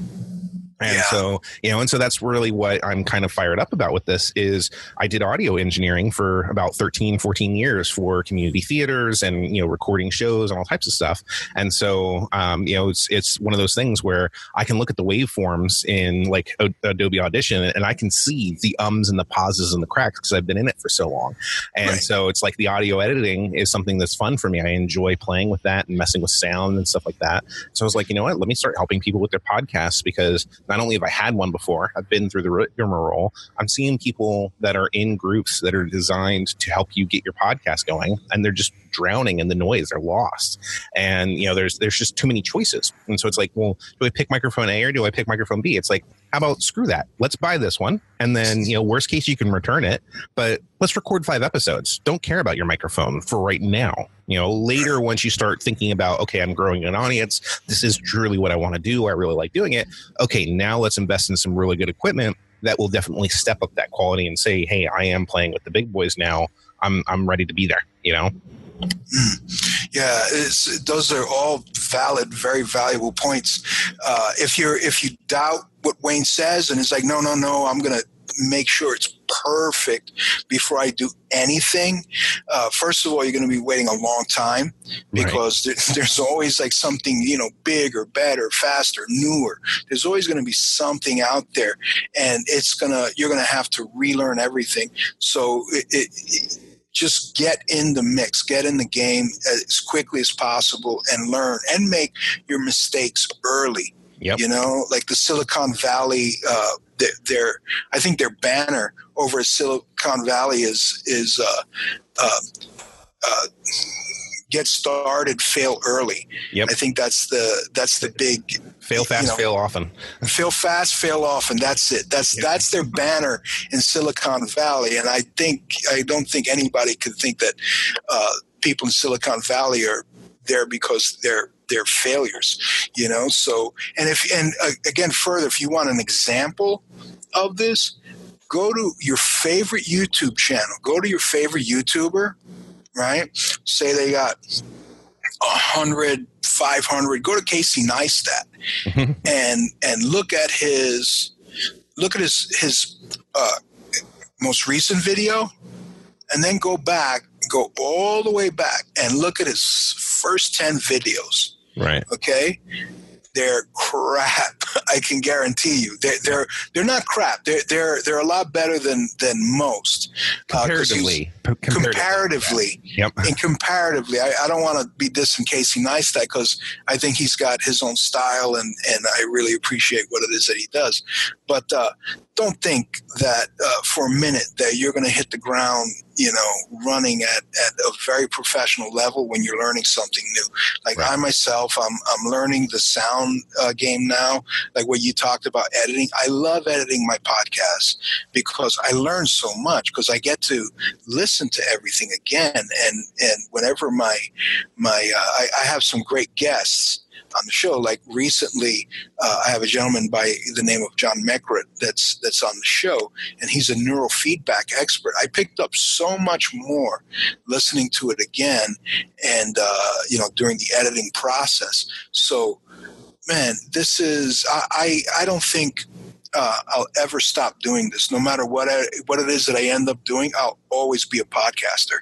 And yeah. so, you know, and so that's really what I'm kind of fired up about with this is I did audio engineering for about 13, 14 years for community theaters and, you know, recording shows and all types of stuff. And so, um, you know, it's, it's one of those things where I can look at the waveforms in like Adobe Audition and I can see the ums and the pauses and the cracks because I've been in it for so long. And right. so it's like the audio editing is something that's fun for me. I enjoy playing with that and messing with sound and stuff like that. So I was like, you know what, let me start helping people with their podcasts because not only have I had one before, I've been through the rigmarole. I'm seeing people that are in groups that are designed to help you get your podcast going, and they're just drowning in the noise. They're lost, and you know, there's there's just too many choices. And so it's like, well, do I pick microphone A or do I pick microphone B? It's like, how about screw that? Let's buy this one, and then you know, worst case, you can return it, but let's record five episodes. Don't care about your microphone for right now. You know, later once you start thinking about, okay, I'm growing an audience, this is truly what I want to do. I really like doing it. Okay, now let's invest in some really good equipment that will definitely step up that quality and say, hey, I am playing with the big boys now. I'm I'm ready to be there. You know. Yeah, those are all valid, very valuable points. Uh, if you're if you doubt what Wayne says and it's like, no, no, no, I'm going to make sure it's perfect before I do anything. Uh, first of all, you're going to be waiting a long time because right. there, [laughs] there's always like something, you know, bigger, better, faster, newer. There's always going to be something out there and it's to, you're going to have to relearn everything. So it, it, it just get in the mix, get in the game as quickly as possible and learn and make your mistakes early. Yep. You know, like the Silicon Valley, uh, their, their, I think their banner over Silicon Valley is is uh, uh, uh, get started, fail early. Yep. I think that's the that's the big fail fast, you know, fail often. Fail fast, fail often. That's it. That's yep. that's their banner in Silicon Valley, and I think I don't think anybody could think that uh, people in Silicon Valley are there because they're their failures you know so and if and uh, again further if you want an example of this go to your favorite youtube channel go to your favorite youtuber right? Say they got 100 500 go to casey neistat mm-hmm. [laughs] and and look at his look at his his uh, most recent video and then go back go all the way back and look at his first 10 videos. Right. Okay they're crap. [laughs] I can guarantee you. They're they're they're not crap. They're they're they're a lot better than than most. Comparatively, uh, comparatively, comparatively, yep. And comparatively, I, I don't want to be dissing Casey Neistat because I think he's got his own style, and and I really appreciate what it is that he does. But uh, don't think that uh, for a minute that you're going to hit the ground, you know, running at, at a very professional level when you're learning something new. Like right. I myself, I'm, I'm learning the sound uh, game now, like what you talked about editing. I love editing my podcast because I learn so much because I get to listen to everything again. And, and whenever my, my, uh, I, I have some great guests on the show. Like recently, uh, I have a gentleman by the name of John Meckrit that's that's on the show, and he's a neurofeedback expert. I picked up so much more listening to it again, and uh, you know during the editing process. So, man, this is I I, I don't think uh, I'll ever stop doing this. No matter what I, what it is that I end up doing, I'll always be a podcaster.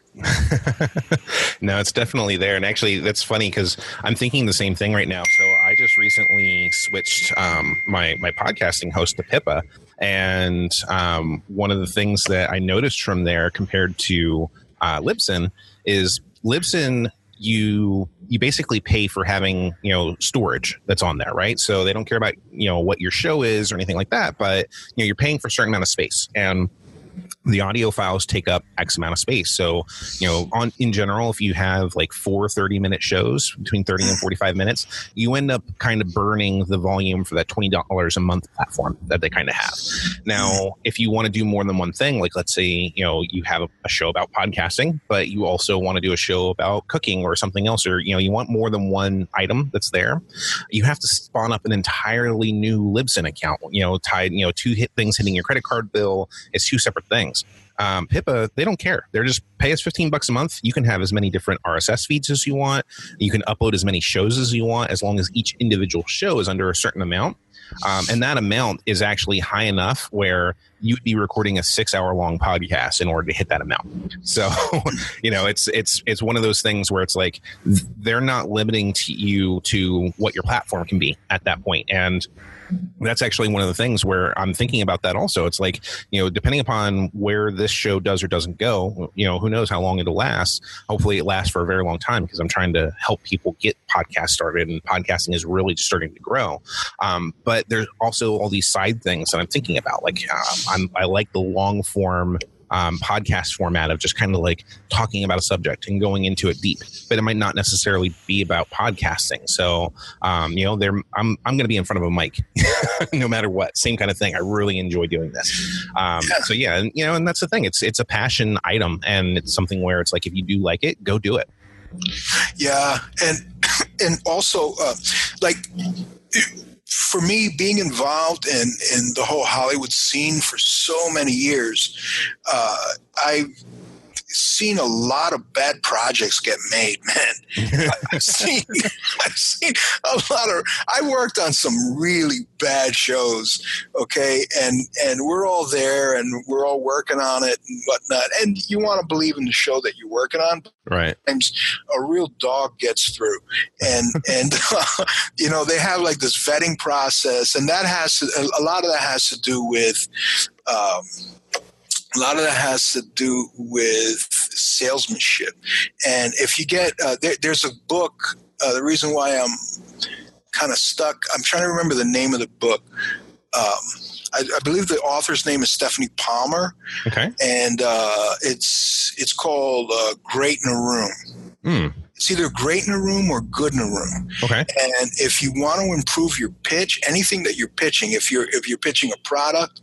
[laughs] no, it's definitely there. And actually, that's funny because I'm thinking the same thing right now. So I just recently switched um, my my podcasting host to Pippa, and um, one of the things that I noticed from there compared to uh, Libsyn is Libsyn you you basically pay for having you know storage that's on there right? So they don't care about you know what your show is or anything like that but you know you're paying for a certain amount of space. And the audio files take up X amount of space. So, you know, on in general, if you have like four 30 minute shows between 30 and mm. 45 minutes, you end up kind of burning the volume for that $20 a month platform that they kind of have. Now, mm. if you want to do more than one thing, like let's say, you know, you have a show about podcasting, but you also want to do a show about cooking or something else, or, you know, you want more than one item that's there, you have to spawn up an entirely new Libsyn account, you know, tied, you know, two hit things hitting your credit card bill. It's two separate things things. Um, Pippa, they don't care. They're just pay us 15 bucks a month. You can have as many different RSS feeds as you want. You can upload as many shows as you want, as long as each individual show is under a certain amount. Um, and that amount is actually high enough where you'd be recording a six hour long podcast in order to hit that amount. So, [laughs] you know, it's it's it's one of those things where it's like they're not limiting to you to what your platform can be at that point. And that's actually one of the things where I'm thinking about that also. It's like, you know, depending upon where this show does or doesn't go, you know, who knows how long it'll last. Hopefully it lasts for a very long time because I'm trying to help people get podcasts started and podcasting is really starting to grow. Um, but there's also all these side things that I'm thinking about. Like, um, I'm, I like the long form um, podcast format of just kind of like talking about a subject and going into it deep. But it might not necessarily be about podcasting. So, um, you know, there I'm I'm going to be in front of a mic, [laughs] no matter what. Same kind of thing. I really enjoy doing this. Um. So yeah, and, you know, and that's the thing. It's it's a passion item, and it's something where it's like if you do like it, go do it. Yeah, and and also uh, like for me, being involved in in the whole Hollywood scene for so many years, uh, I seen a lot of bad projects get made, man. [laughs] I've seen, [laughs] I've seen a lot of. I worked on some really bad shows, okay, and and we're all there and we're all working on it and whatnot. And you want to believe in the show that you're working on, right? Sometimes a real dog gets through, and [laughs] and uh, you know they have like this vetting process, and that has to, a lot of that has to do with. Um, a lot of that has to do with salesmanship. And if you get, uh, there, there's a book, uh, the reason why I'm kind of stuck, I'm trying to remember the name of the book. Um, I, I, believe the author's name is Stephanie Palmer. Okay. And uh, it's it's called uh, Great in a Room. Mm. It's either great in a room or good in a room. Okay. And if you want to improve your pitch, anything that you're pitching, if you're if you're pitching a product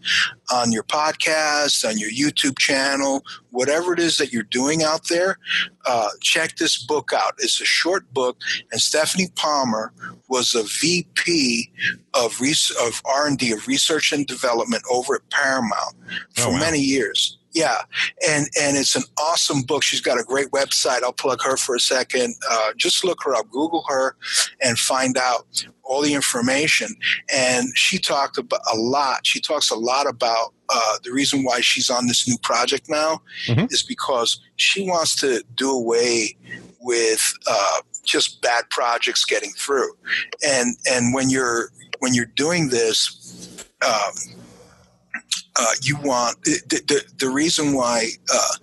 on your podcast, on your YouTube channel, whatever it is that you're doing out there, uh, check this book out. It's a short book, and Stephanie Palmer was a VP of res- of R and D of research and development over at Paramount for Oh, wow. many years. Yeah, and and it's an awesome book. She's got a great website. I'll plug her for a second. Uh, just look her up, Google her, and find out all the information. And she talked about a lot. She talks a lot about uh, the reason why she's on this new project now Mhm. is because she wants to do away with uh, just bad projects getting through. And and when you're when you're doing this. Um, uh, you want the, the, the reason why uh,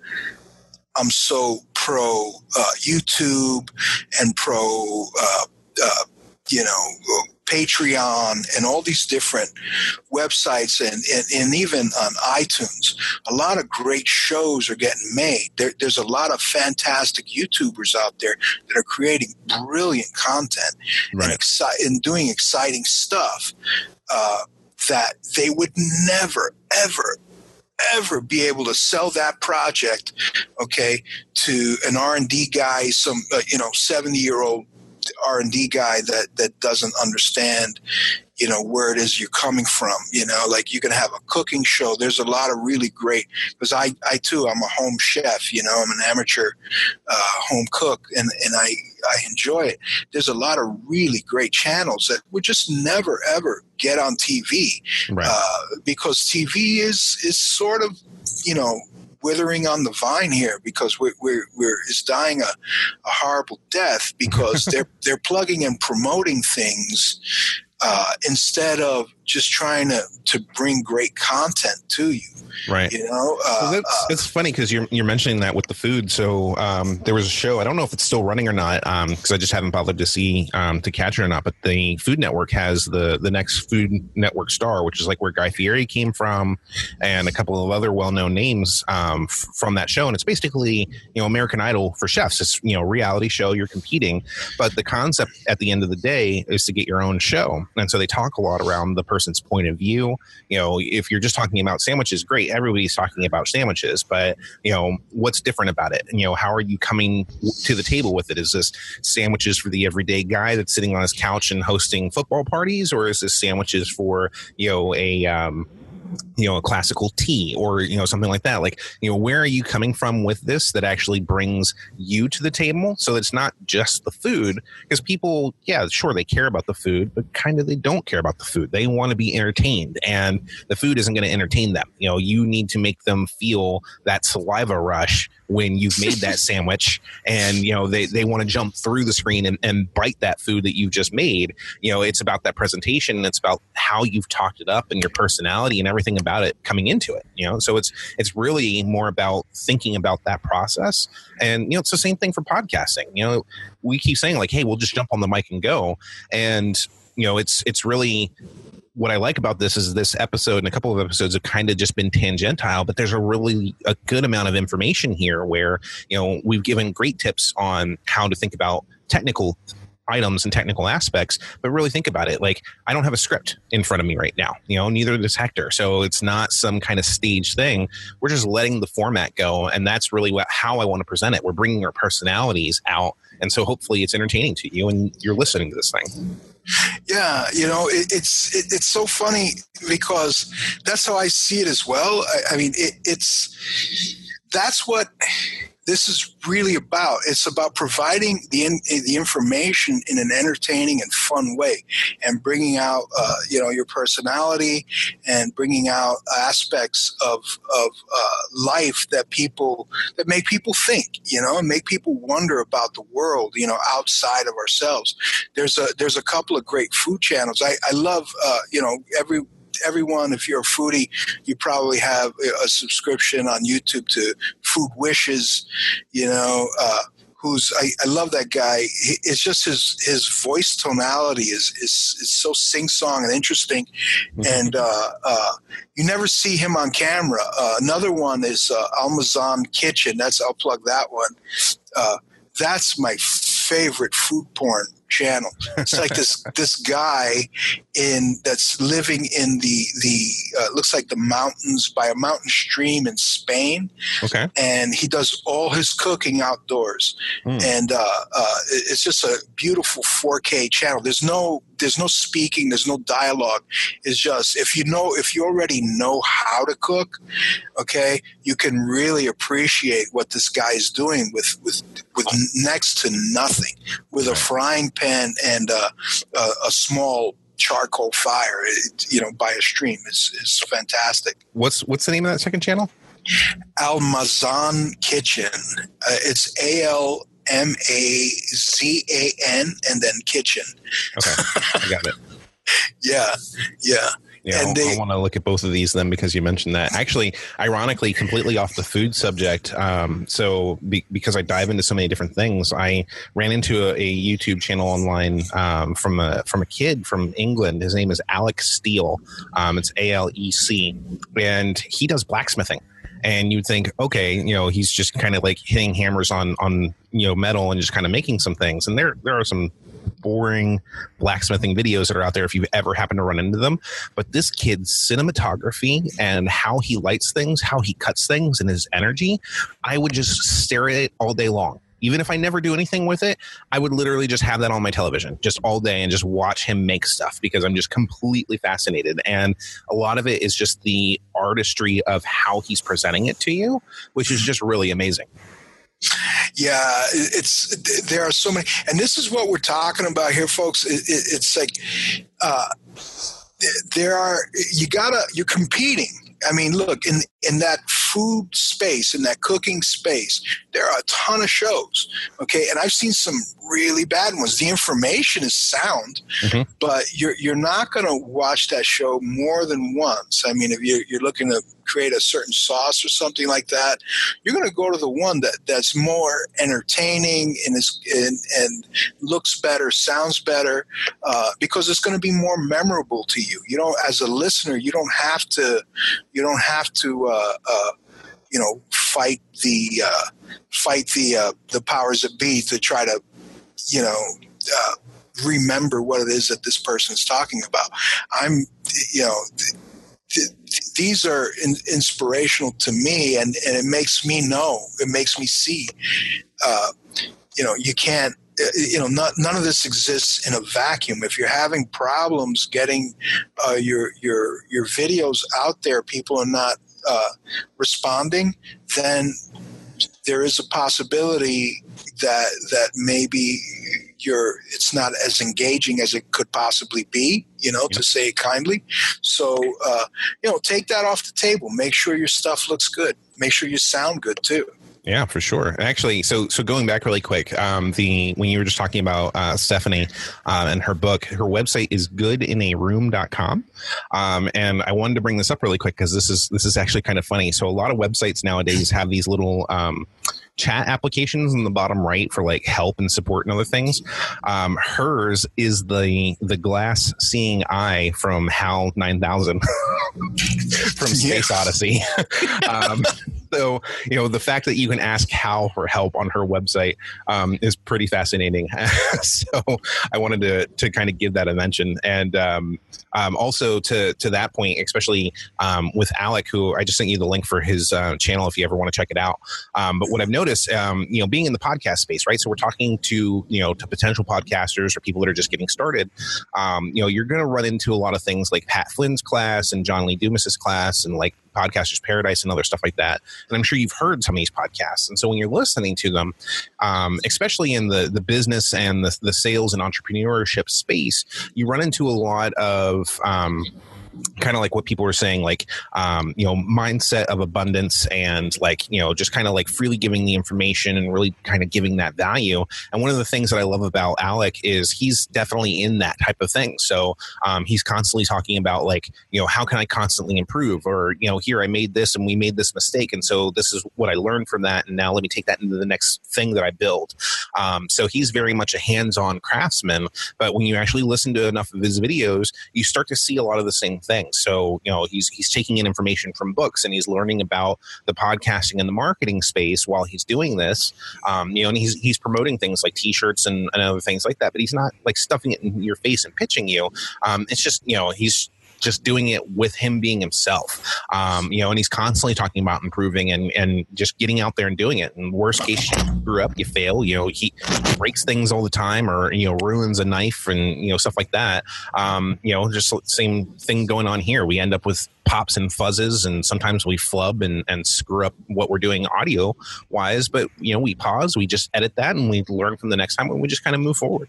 I'm so pro uh, YouTube and pro uh, uh, you know Patreon and all these different websites and, and, and even on iTunes, a lot of great shows are getting made. There, there's a lot of fantastic YouTubers out there that are creating brilliant content and, exci- and doing exciting stuff uh, that they would never, ever, ever be able to sell that project, okay, to an R and D guy, some uh, you know seventy year old R and D guy that that doesn't understand. You know where it is you're coming from. You know, like you can have a cooking show. There's a lot of really great because I, I too, I'm a home chef. You know, I'm an amateur uh, home cook, and and I I enjoy it. There's a lot of really great channels that would just never ever get on TV Right. uh, because TV is is sort of you know withering on the vine here because we're we're, we're is dying a, a horrible death because [laughs] they're they're plugging and promoting things uh, instead of just trying to to bring great content to you. right. You know, Well, uh, that's uh, it's funny because you're you're mentioning that with the food. So um, there was a show. I don't know if it's still running or not because I just haven't bothered to see um, to catch it or not. But the Food Network has the the next Food Network star, which is like where Guy Fieri came from, and a couple of other well known names um, f- from that show. And it's basically you know American Idol for chefs. It's you know a reality show. You're competing, but the concept at the end of the day is to get your own show. And so they talk a lot around the person's point of view. You know, if you're just talking about sandwiches, great. Everybody's talking about sandwiches, but you know, what's different about it? And, you know, how are you coming to the table with it? Is this sandwiches for the everyday guy that's sitting on his couch and hosting football parties, or is this sandwiches for you know a um, you know a classical tea or you know something like that. Like you know where are you coming from with this that actually brings you to the table? So it's not just the food because people yeah sure they care about the food but kind of they don't care about the food. They want to be entertained and the food isn't going to entertain them. You know you need to make them feel that saliva rush when you've made that [laughs] sandwich and you know they, they want to jump through the screen and, and bite that food that you've just made you know it's about that presentation and it's about how you've talked it up and your personality and everything about it coming into it you know? So it's it's really more about thinking about that process and you know it's the same thing for podcasting you know? We keep saying like hey we'll just jump on the mic and go and you know it's it's really what I like about this is this episode and a couple of episodes have kind of just been tangential, but there's a really a good amount of information here where you know we've given great tips on how to think about technical items and technical aspects but really think about it like i don't have a script in front of me right now you know neither does hector so it's not some kind of stage thing. We're just letting the format go and that's really what how i want to present it. We're bringing our personalities out and so hopefully it's entertaining to you and you're listening to this thing Yeah, you know, it, it's it, it's so funny because that's how I see it as well. I, I mean, it, it's that's what this is really about. It's about providing the in, the information in an entertaining and fun way, and bringing out uh, you know your personality and bringing out aspects of of uh, life that people that make people think, you know, and make people wonder about the world, you know, outside of ourselves there's a there's a couple of great food channels. I, I love uh, you know every everyone if you're a foodie you probably have a subscription on YouTube to Food Wishes you know uh, who's I, I love that guy. He- it's just his his voice tonality is is, is so sing song and interesting. And uh, uh, you never see him on camera. Uh, another one is uh, Almazan Kitchen. That's I'll plug that one. Uh, that's my favorite food porn channel. It's like this [laughs] this guy in that's living in the the uh, looks like the mountains by a mountain stream in Spain. Okay. And he does all his cooking outdoors, mm. and uh, uh, it's just a beautiful 4K channel. There's no there's no speaking, there's no dialogue. It's just if you know if you already know how to cook, okay, you can really appreciate what this guy is doing with with with next to nothing, with a frying pan and a, a, a small charcoal fire, it, you know, by a stream is is fantastic. What's what's the name of that second channel? Almazan Kitchen. Uh, it's A L M A Z A N and then kitchen. Okay, I got it. [laughs] yeah, yeah. Yeah, and they, I want to look at both of these then because you mentioned that. Actually, ironically, completely off the food subject. Um, so be, because I dive into so many different things, I ran into a, a YouTube channel online um, from a from a kid from England. His name is Alec Steele. Um, it's A L E C, and he does blacksmithing and you'd think okay you know he's just kind of like hitting hammers on on you know metal and just kind of making some things and there there are some boring blacksmithing videos that are out there if you've ever happen to run into them. But this kid's cinematography and how he lights things, how he cuts things, and his energy, I would just stare at it all day long. Even if I never do anything with it, I would literally just have that on my television just all day and just watch him make stuff because I'm just completely fascinated. And a lot of it is just the artistry of how he's presenting it to you, which is just really amazing. Yeah, it's there are so many, and this is what we're talking about here, folks. It, it, it's like uh, there are you gotta you're competing. I mean, look in in that food space, in that cooking space, there are a ton of shows. Okay, and I've seen some really bad ones. The information is sound, mm-hmm. but you're you're not going to watch that show more than once. I mean, if you're, you're looking to create a certain sauce or something like that, you're going to go to the one that that's more entertaining and is and, and looks better, sounds better, uh, because it's going to be more memorable to you. You know, as a listener, you don't have to you don't have to. Uh, uh, you know, fight the uh, fight the uh, the powers that be to try to you know, uh, remember what it is that this person is talking about. I'm, you know, th- th- these are in- inspirational to me, and, and it makes me know, it makes me see. Uh, you know, you can't. Uh, you know, not, none of this exists in a vacuum. If you're having problems getting uh, your your your videos out there, people are not uh, responding, then there is a possibility that that maybe you're it's not as engaging as it could possibly be you know to say it kindly. So uh, you know take that off the table. Make sure your stuff looks good. Make sure you sound good too yeah, for sure. Actually, so so going back really quick, um, the when you were just talking about uh, Stephanie uh, and her book, her website is goodinaroom.com. Um, and I wanted to bring this up really quick because this is this is actually kind of funny. So a lot of websites nowadays have these little um, chat applications in the bottom right for like help and support and other things. Um, hers is the the glass seeing eye from HAL 9000 [laughs] from Space Odyssey. [laughs] um, so you know the fact that you can ask Hal for help on her website um, is pretty fascinating. [laughs] so I wanted to to kind of give that a mention, and um, um, also to to that point, especially um, with Alec, who I just sent you the link for his uh, channel if you ever want to check it out. Um, but what I've noticed, um, you know, being in the podcast space, right? So we're talking to you know to potential podcasters or people that are just getting started. you know, you're going to run into a lot of things like Pat Flynn's class and John Lee Dumas's class and like Podcasters Paradise and other stuff like that. And I'm sure you've heard some of these podcasts. And so when you're listening to them, um, especially in the the business and the, the sales and entrepreneurship space, you run into a lot of um, kind of like what people were saying, like, um, you know, mindset of abundance and like, you know, just kind of like freely giving the information and really kind of giving that value. And one of the things that I love about Alec is he's definitely in that type of thing. So um, he's constantly talking about like, you know, how can I constantly improve? Or, you know, here I made this and we made this mistake. And so this is what I learned from that. And now let me take that into the next thing that I build. Um, so he's very much a hands on craftsman. But when you actually listen to enough of his videos, you start to see a lot of the same things. So, you know, he's he's taking in information from books and he's learning about the podcasting and the marketing space while he's doing this. Um, you know, and he's he's promoting things like t-shirts and, and other things like that, but he's not like stuffing it in your face and pitching you. Um, it's just, you know, he's just doing it with him being himself. Um, you know, and he's constantly talking about improving and and just getting out there and doing it. And worst case, you screw up, you fail. You know, he breaks things all the time, or you know, ruins a knife and you know stuff like that. Um, you know, just same thing going on here. We end up with pops and fuzzes and sometimes we flub and, and screw up what we're doing audio wise but you know we pause we just edit that and we learn from the next time and we just kind of move forward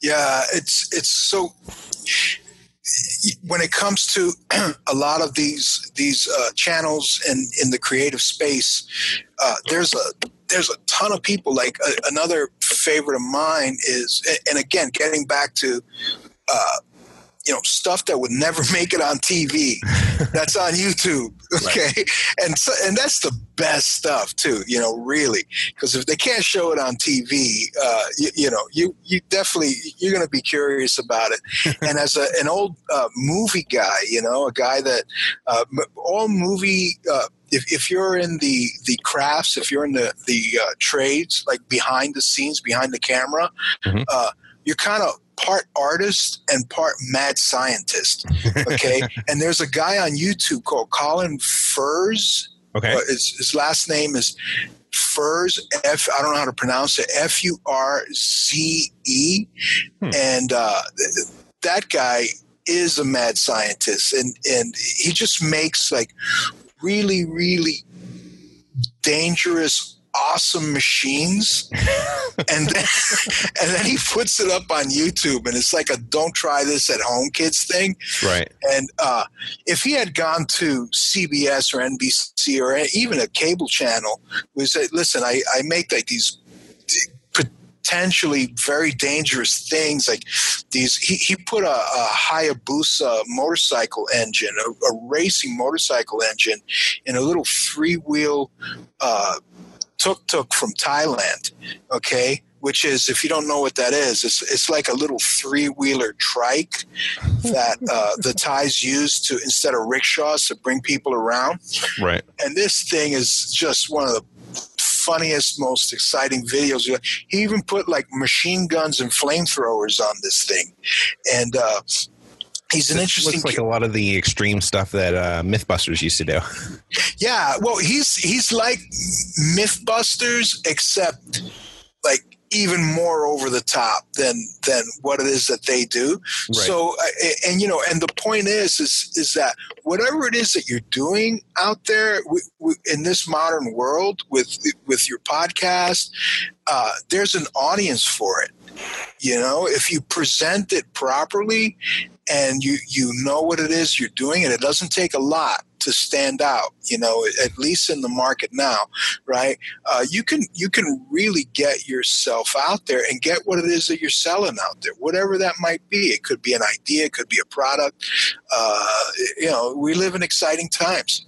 yeah it's it's so when it comes to [clears throat] a lot of these these uh, channels and in the creative space, uh, there's a there's a ton of people. Like uh, another favorite of mine is, and again, getting back to uh, you know stuff that would never [laughs] make it on TV [laughs] that's on YouTube okay right. and so, and that's the best stuff too you know really because if they can't show it on TV uh, you, you, know you you definitely you're going to be curious about it [laughs] and as a, an old uh, movie guy you know a guy that uh, all movie uh, if, if you're in the the crafts if you're in the the uh, trades like behind the scenes behind the camera mm-hmm. Uh, you're kind of part artist and part mad scientist. [laughs] Okay, and there's a guy on YouTube called Colin Furze. Okay, uh, his, his last name is Furze F. I don't know how to pronounce it. F U R Z E, hmm. and uh, that guy is a mad scientist, and and he just makes like really really dangerous awesome machines [laughs] and then and then he puts it up on youtube and it's like a don't try this at home kids thing. Right. And uh, if he had gone to cbs or nbc or even a cable channel we say listen i, I make like these potentially very dangerous things like these he, he put a, a hayabusa motorcycle engine a, a, racing motorcycle engine in a little three-wheel uh, tuk tuk from Thailand, okay? Which is, if you don't know what that is, it's, it's like a little three wheeler trike that [laughs] uh, the Thais use to instead of rickshaws to bring people around. Right. And this thing is just one of the funniest, most exciting videos. He even put like machine guns and flamethrowers on this thing, and uh, he's an interesting. Looks like a lot of the extreme stuff that uh, MythBusters used to do. Yeah, well, he's he's like MythBusters, except like even more over the top than than what it is that they do. Right. So, and you know, and the point is, is is that whatever it is that you're doing out there in this modern world with with your podcast, uh, there's an audience for it. You know, if you present it properly and you you know what it is you're doing, and it doesn't take a lot to stand out. You know, at least in the market now, right? Uh, you can you can really get yourself out there and get what it is that you're selling out there, whatever that might be. It could be an idea, it could be a product. Uh, you know, we live in exciting times.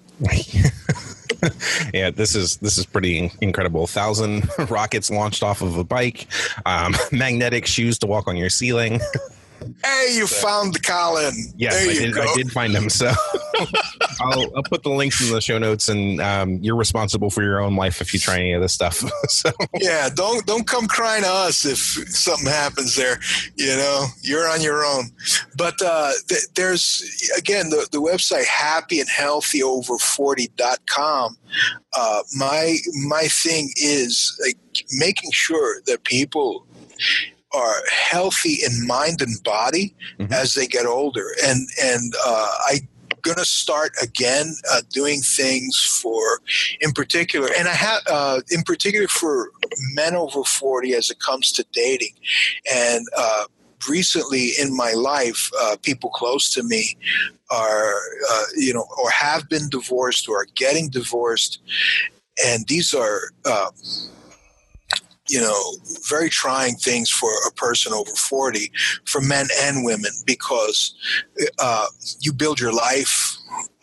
[laughs] yeah, this is this is pretty incredible. Thousand [laughs] rockets launched off of a bike, um, [laughs] magnetic shoes to walk on your ceiling. Hey, you so, found Colin. Yes, I did, I did, find him. So [laughs] I'll, I'll, put the links in the show notes, and um, you're responsible for your own life if you try any of this stuff. [laughs] so yeah, don't don't come crying to us if something happens there. You know, you're on your own. But uh, th- there's again the the website happyandhealthyover40.com. Uh, my my thing is like making sure that people are healthy in mind and body mm-hmm. as they get older. And and uh, I going to start again uh, doing things for, in particular, and I have, uh, in particular for men over 40 as it comes to dating. And uh, recently in my life, uh, people close to me are, uh, you know, or have been divorced or are getting divorced. And these are, uh, you know, very trying things for a person over 40, for men and women, because uh, you build your life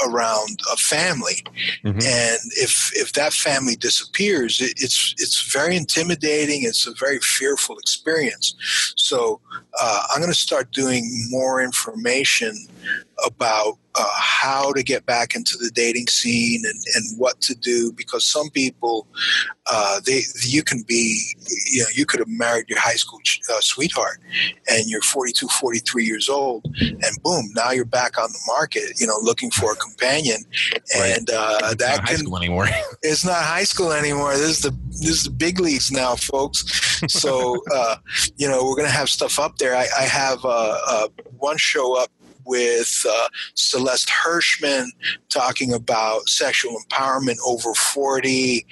around a family, mm-hmm. and if if that family disappears, it, it's it's very intimidating. It's a very fearful experience. So uh, I'm going to start doing more information about uh, how to get back into the dating scene and, and what to do because some people uh, they you can be you know you could have married your high school uh, sweetheart and you're 42 43 years old and boom now you're back on the market you know looking for a companion and uh, that not high can school anymore. [laughs] it's not high school anymore this is the this is the big leagues now folks so [laughs] uh, you know we're gonna have stuff up there i, I have uh, uh, one show up with uh, Celeste Hirschman talking about sexual empowerment over 40.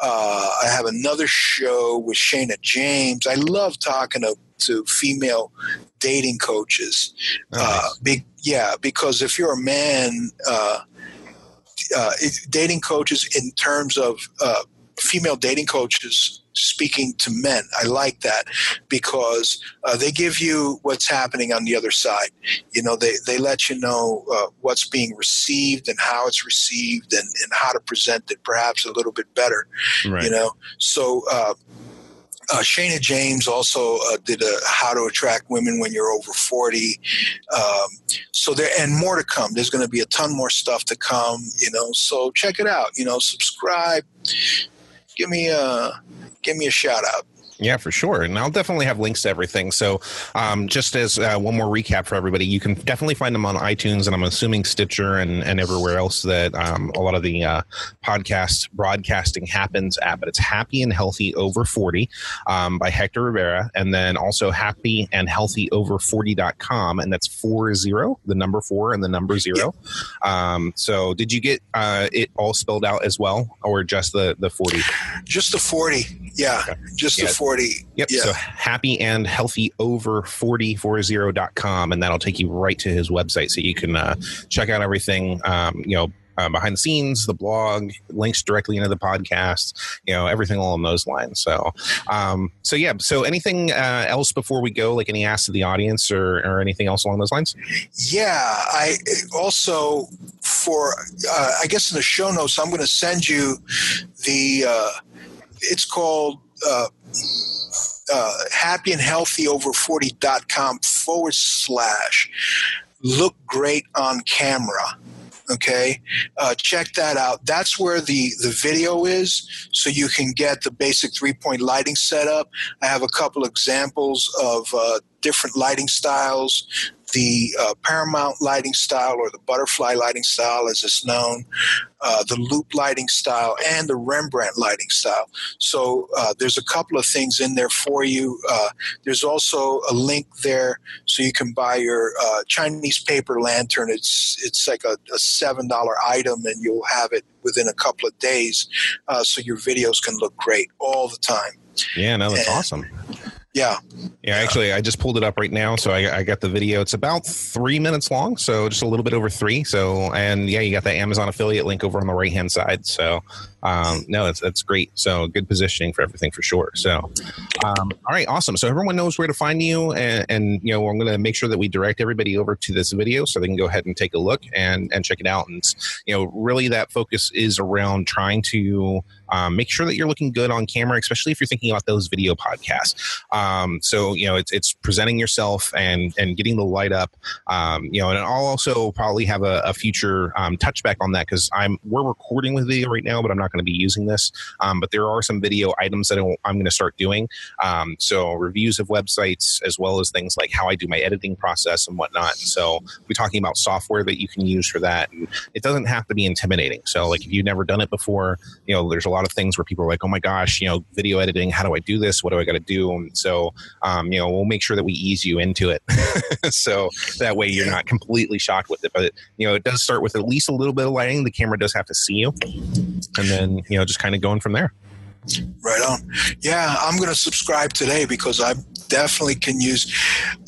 Uh, I have another show with Shayna James. I love talking to, to female dating coaches. Nice. Uh, big, yeah, because if you're a man, uh, uh, dating coaches in terms of uh, female dating coaches speaking to men. I like that because uh, they give you what's happening on the other side. You know, they, they let you know uh, what's being received and how it's received and, and how to present it perhaps a little bit better right. you know so uh, uh, Shayna James also uh, did a how to attract women when you're over 40 um, so there and more to come. There's going to be a ton more stuff to come you know so check it out you know subscribe. Give me a give me a shout out Yeah, for sure. And I'll definitely have links to everything. So, um, just as uh, one more recap for everybody, you can definitely find them on iTunes and I'm assuming Stitcher and, and everywhere else that um, a lot of the uh, podcast broadcasting happens at. But it's Happy and Healthy Over 40 um, by Hector Rivera. And then also Happy and Healthy Over 40.com. And that's four zero, the number four and the number zero. Um, so, did you get uh, it all spelled out as well or just the, the 40? just the 40 yeah Okay. just Yeah. the 40 Yep. yeah So happy and healthy over 4040.com. And that'll take you right to his website. So you can uh, check out everything, um, you know, uh, behind the scenes, the blog, links directly into the podcast, you know, everything along those lines. So, um, so yeah. So anything uh, else before we go, like any asks to the audience or, or anything else along those lines? Yeah, I also for uh, I guess in the show notes I'm going to send you the uh, it's called uh, uh, happy and healthy over 40.com forward slash look great on camera. Okay, uh, check that out. That's where the the video is, so you can get the basic three point lighting setup. I have a couple examples of uh, different lighting styles the uh, Paramount lighting style or the butterfly lighting style, as it's known, uh, the loop lighting style, and the Rembrandt lighting style. So uh, there's a couple of things in there for you. Uh, there's also a link there so you can buy your uh, Chinese paper lantern. It's it's like a, a seven dollar item, and you'll have it within a couple of days, uh, so your videos can look great all the time. Yeah, no, that's Yeah. awesome. Yeah, Yeah, actually, I just pulled it up right now, so I, I got the video. It's about three minutes long, so just a little bit over three. So, and yeah, you got the Amazon affiliate link over on the right hand side. So, um, no, that's that's great. So, good positioning for everything for sure. So, um, all right, awesome. So everyone knows where to find you, and, and you know, I'm going to make sure that we direct everybody over to this video so they can go ahead and take a look and and check it out. And you know, really, that focus is around trying to um, make sure that you're looking good on camera, especially if you're thinking about those video podcasts. Um, so you know, it's it's presenting yourself and and getting the light up. Um, you know, and I'll also probably have a, a future um, touchback on that because I'm we're recording with video right now, but I'm not going to be using this. Um, but there are some video items that I'm going to start doing. Um, so reviews of websites as well as things like how I do my editing process and whatnot. So we're talking about software that you can use for that. And it doesn't have to be intimidating. So like if you've never done it before, you know, there's a lot of things where people are like, oh my gosh, you know, video editing, how do I do this? What do I got to do? And so, um, you know, we'll make sure that we ease you into it. [laughs] so that way you're not completely shocked with it. But, you know, it does start with at least a little bit of lighting. The camera does have to see you. And then, you know, just kind of going from there. Right on. Yeah, I'm going to subscribe today because I definitely can use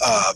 uh,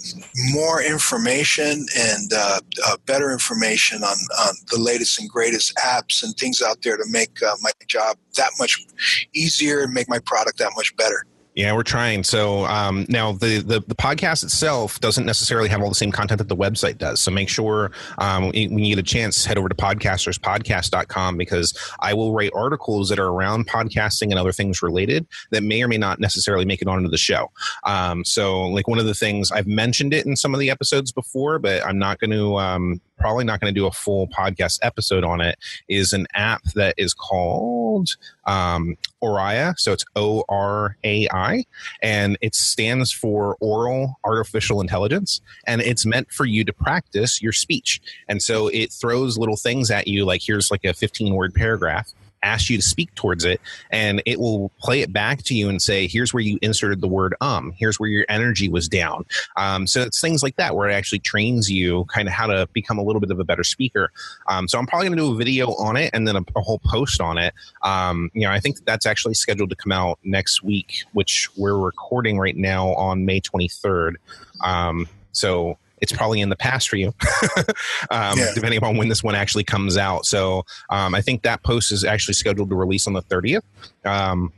more information and uh, uh, better information on, on the latest and greatest apps and things out there to make uh, my job that much easier and make my product that much better. Yeah, we're trying. So um, now the, the, the podcast itself doesn't necessarily have all the same content that the website does. So make sure um, when you get a chance, head over to podcasterspodcast.com because I will write articles that are around podcasting and other things related that may or may not necessarily make it onto the show. Um, so like one of the things I've mentioned it in some of the episodes before, but I'm not going to um, probably not going to do a full podcast episode on it, is an app that is called um, Orai. So it's O R A I, and it stands for Oral Artificial Intelligence. And it's meant for you to practice your speech. And so it throws little things at you like here's like a 15 word paragraph ask you to speak towards it and it will play it back to you and say here's where you inserted the word um. Here's where your energy was down. Um, so it's things like that where it actually trains you kind of how to become a little bit of a better speaker. Um, so i'm probably going to do a video on it and then a, a whole post on it. Um, you know i think that's actually scheduled to come out next week which we're recording right now on may 23rd um, so it's probably in the past for you, [laughs] um, yeah. depending upon when this one actually comes out. So um, I think that post is actually scheduled to release on the 30th. Um,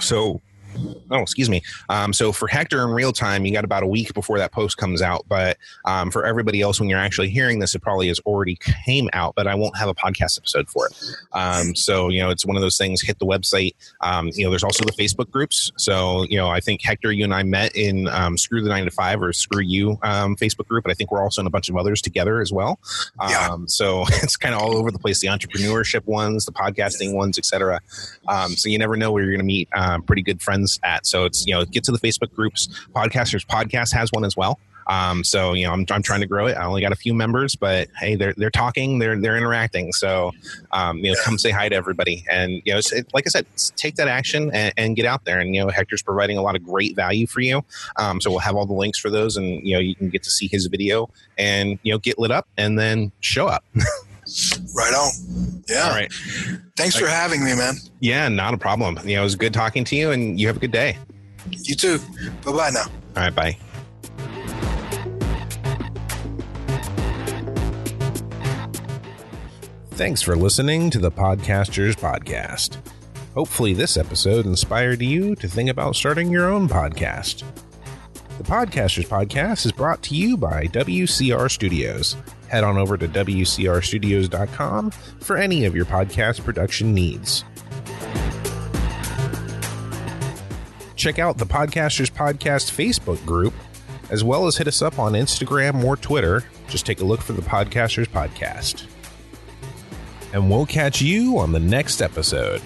so Oh, excuse me. Um, so for Hector in real time, you got about a week before that post comes out. But um, for everybody else, when you're actually hearing this, it probably has already came out. But I won't have a podcast episode for it. Um, so you know, it's one of those things. Hit the website. Um, you know, there's also the Facebook groups. So you know, I think Hector, you and I met in um, Screw the Nine to Five or Screw You um, Facebook group, but I think we're also in a bunch of others together as well. Yeah. So [laughs] it's kind of all over the place. The entrepreneurship ones, the podcasting ones, etc. so you never know where you're going to meet pretty good friends friends at. So it's, you know, get to the Facebook groups. Podcasters Podcast has one as well. Um, so you know, I'm, I'm trying to grow it. I only got a few members, but hey, they're they're talking, they're they're interacting. So um, you know, come say hi to everybody, and you know, it, like I said, take that action and, and, get out there. And you know, Hector's providing a lot of great value for you. Um, so we'll have all the links for those, and you know, you can get to see his video and you know, get lit up, and then show up. [laughs] right on. Yeah. All right. Thanks for having me, man. Yeah, not a problem. You know, it was good talking to you, and you have a good day. You too. Bye bye now. All right. Bye. Thanks for listening to the Podcasters Podcast. Hopefully, this episode inspired you to think about starting your own podcast. The Podcasters Podcast is brought to you by WCR Studios head on over to WCRstudios.com for any of your podcast production needs. Check out the Podcasters Podcast Facebook group, as well as hit us up on Instagram or Twitter. Just take a look for the Podcasters Podcast. And we'll catch you on the next episode.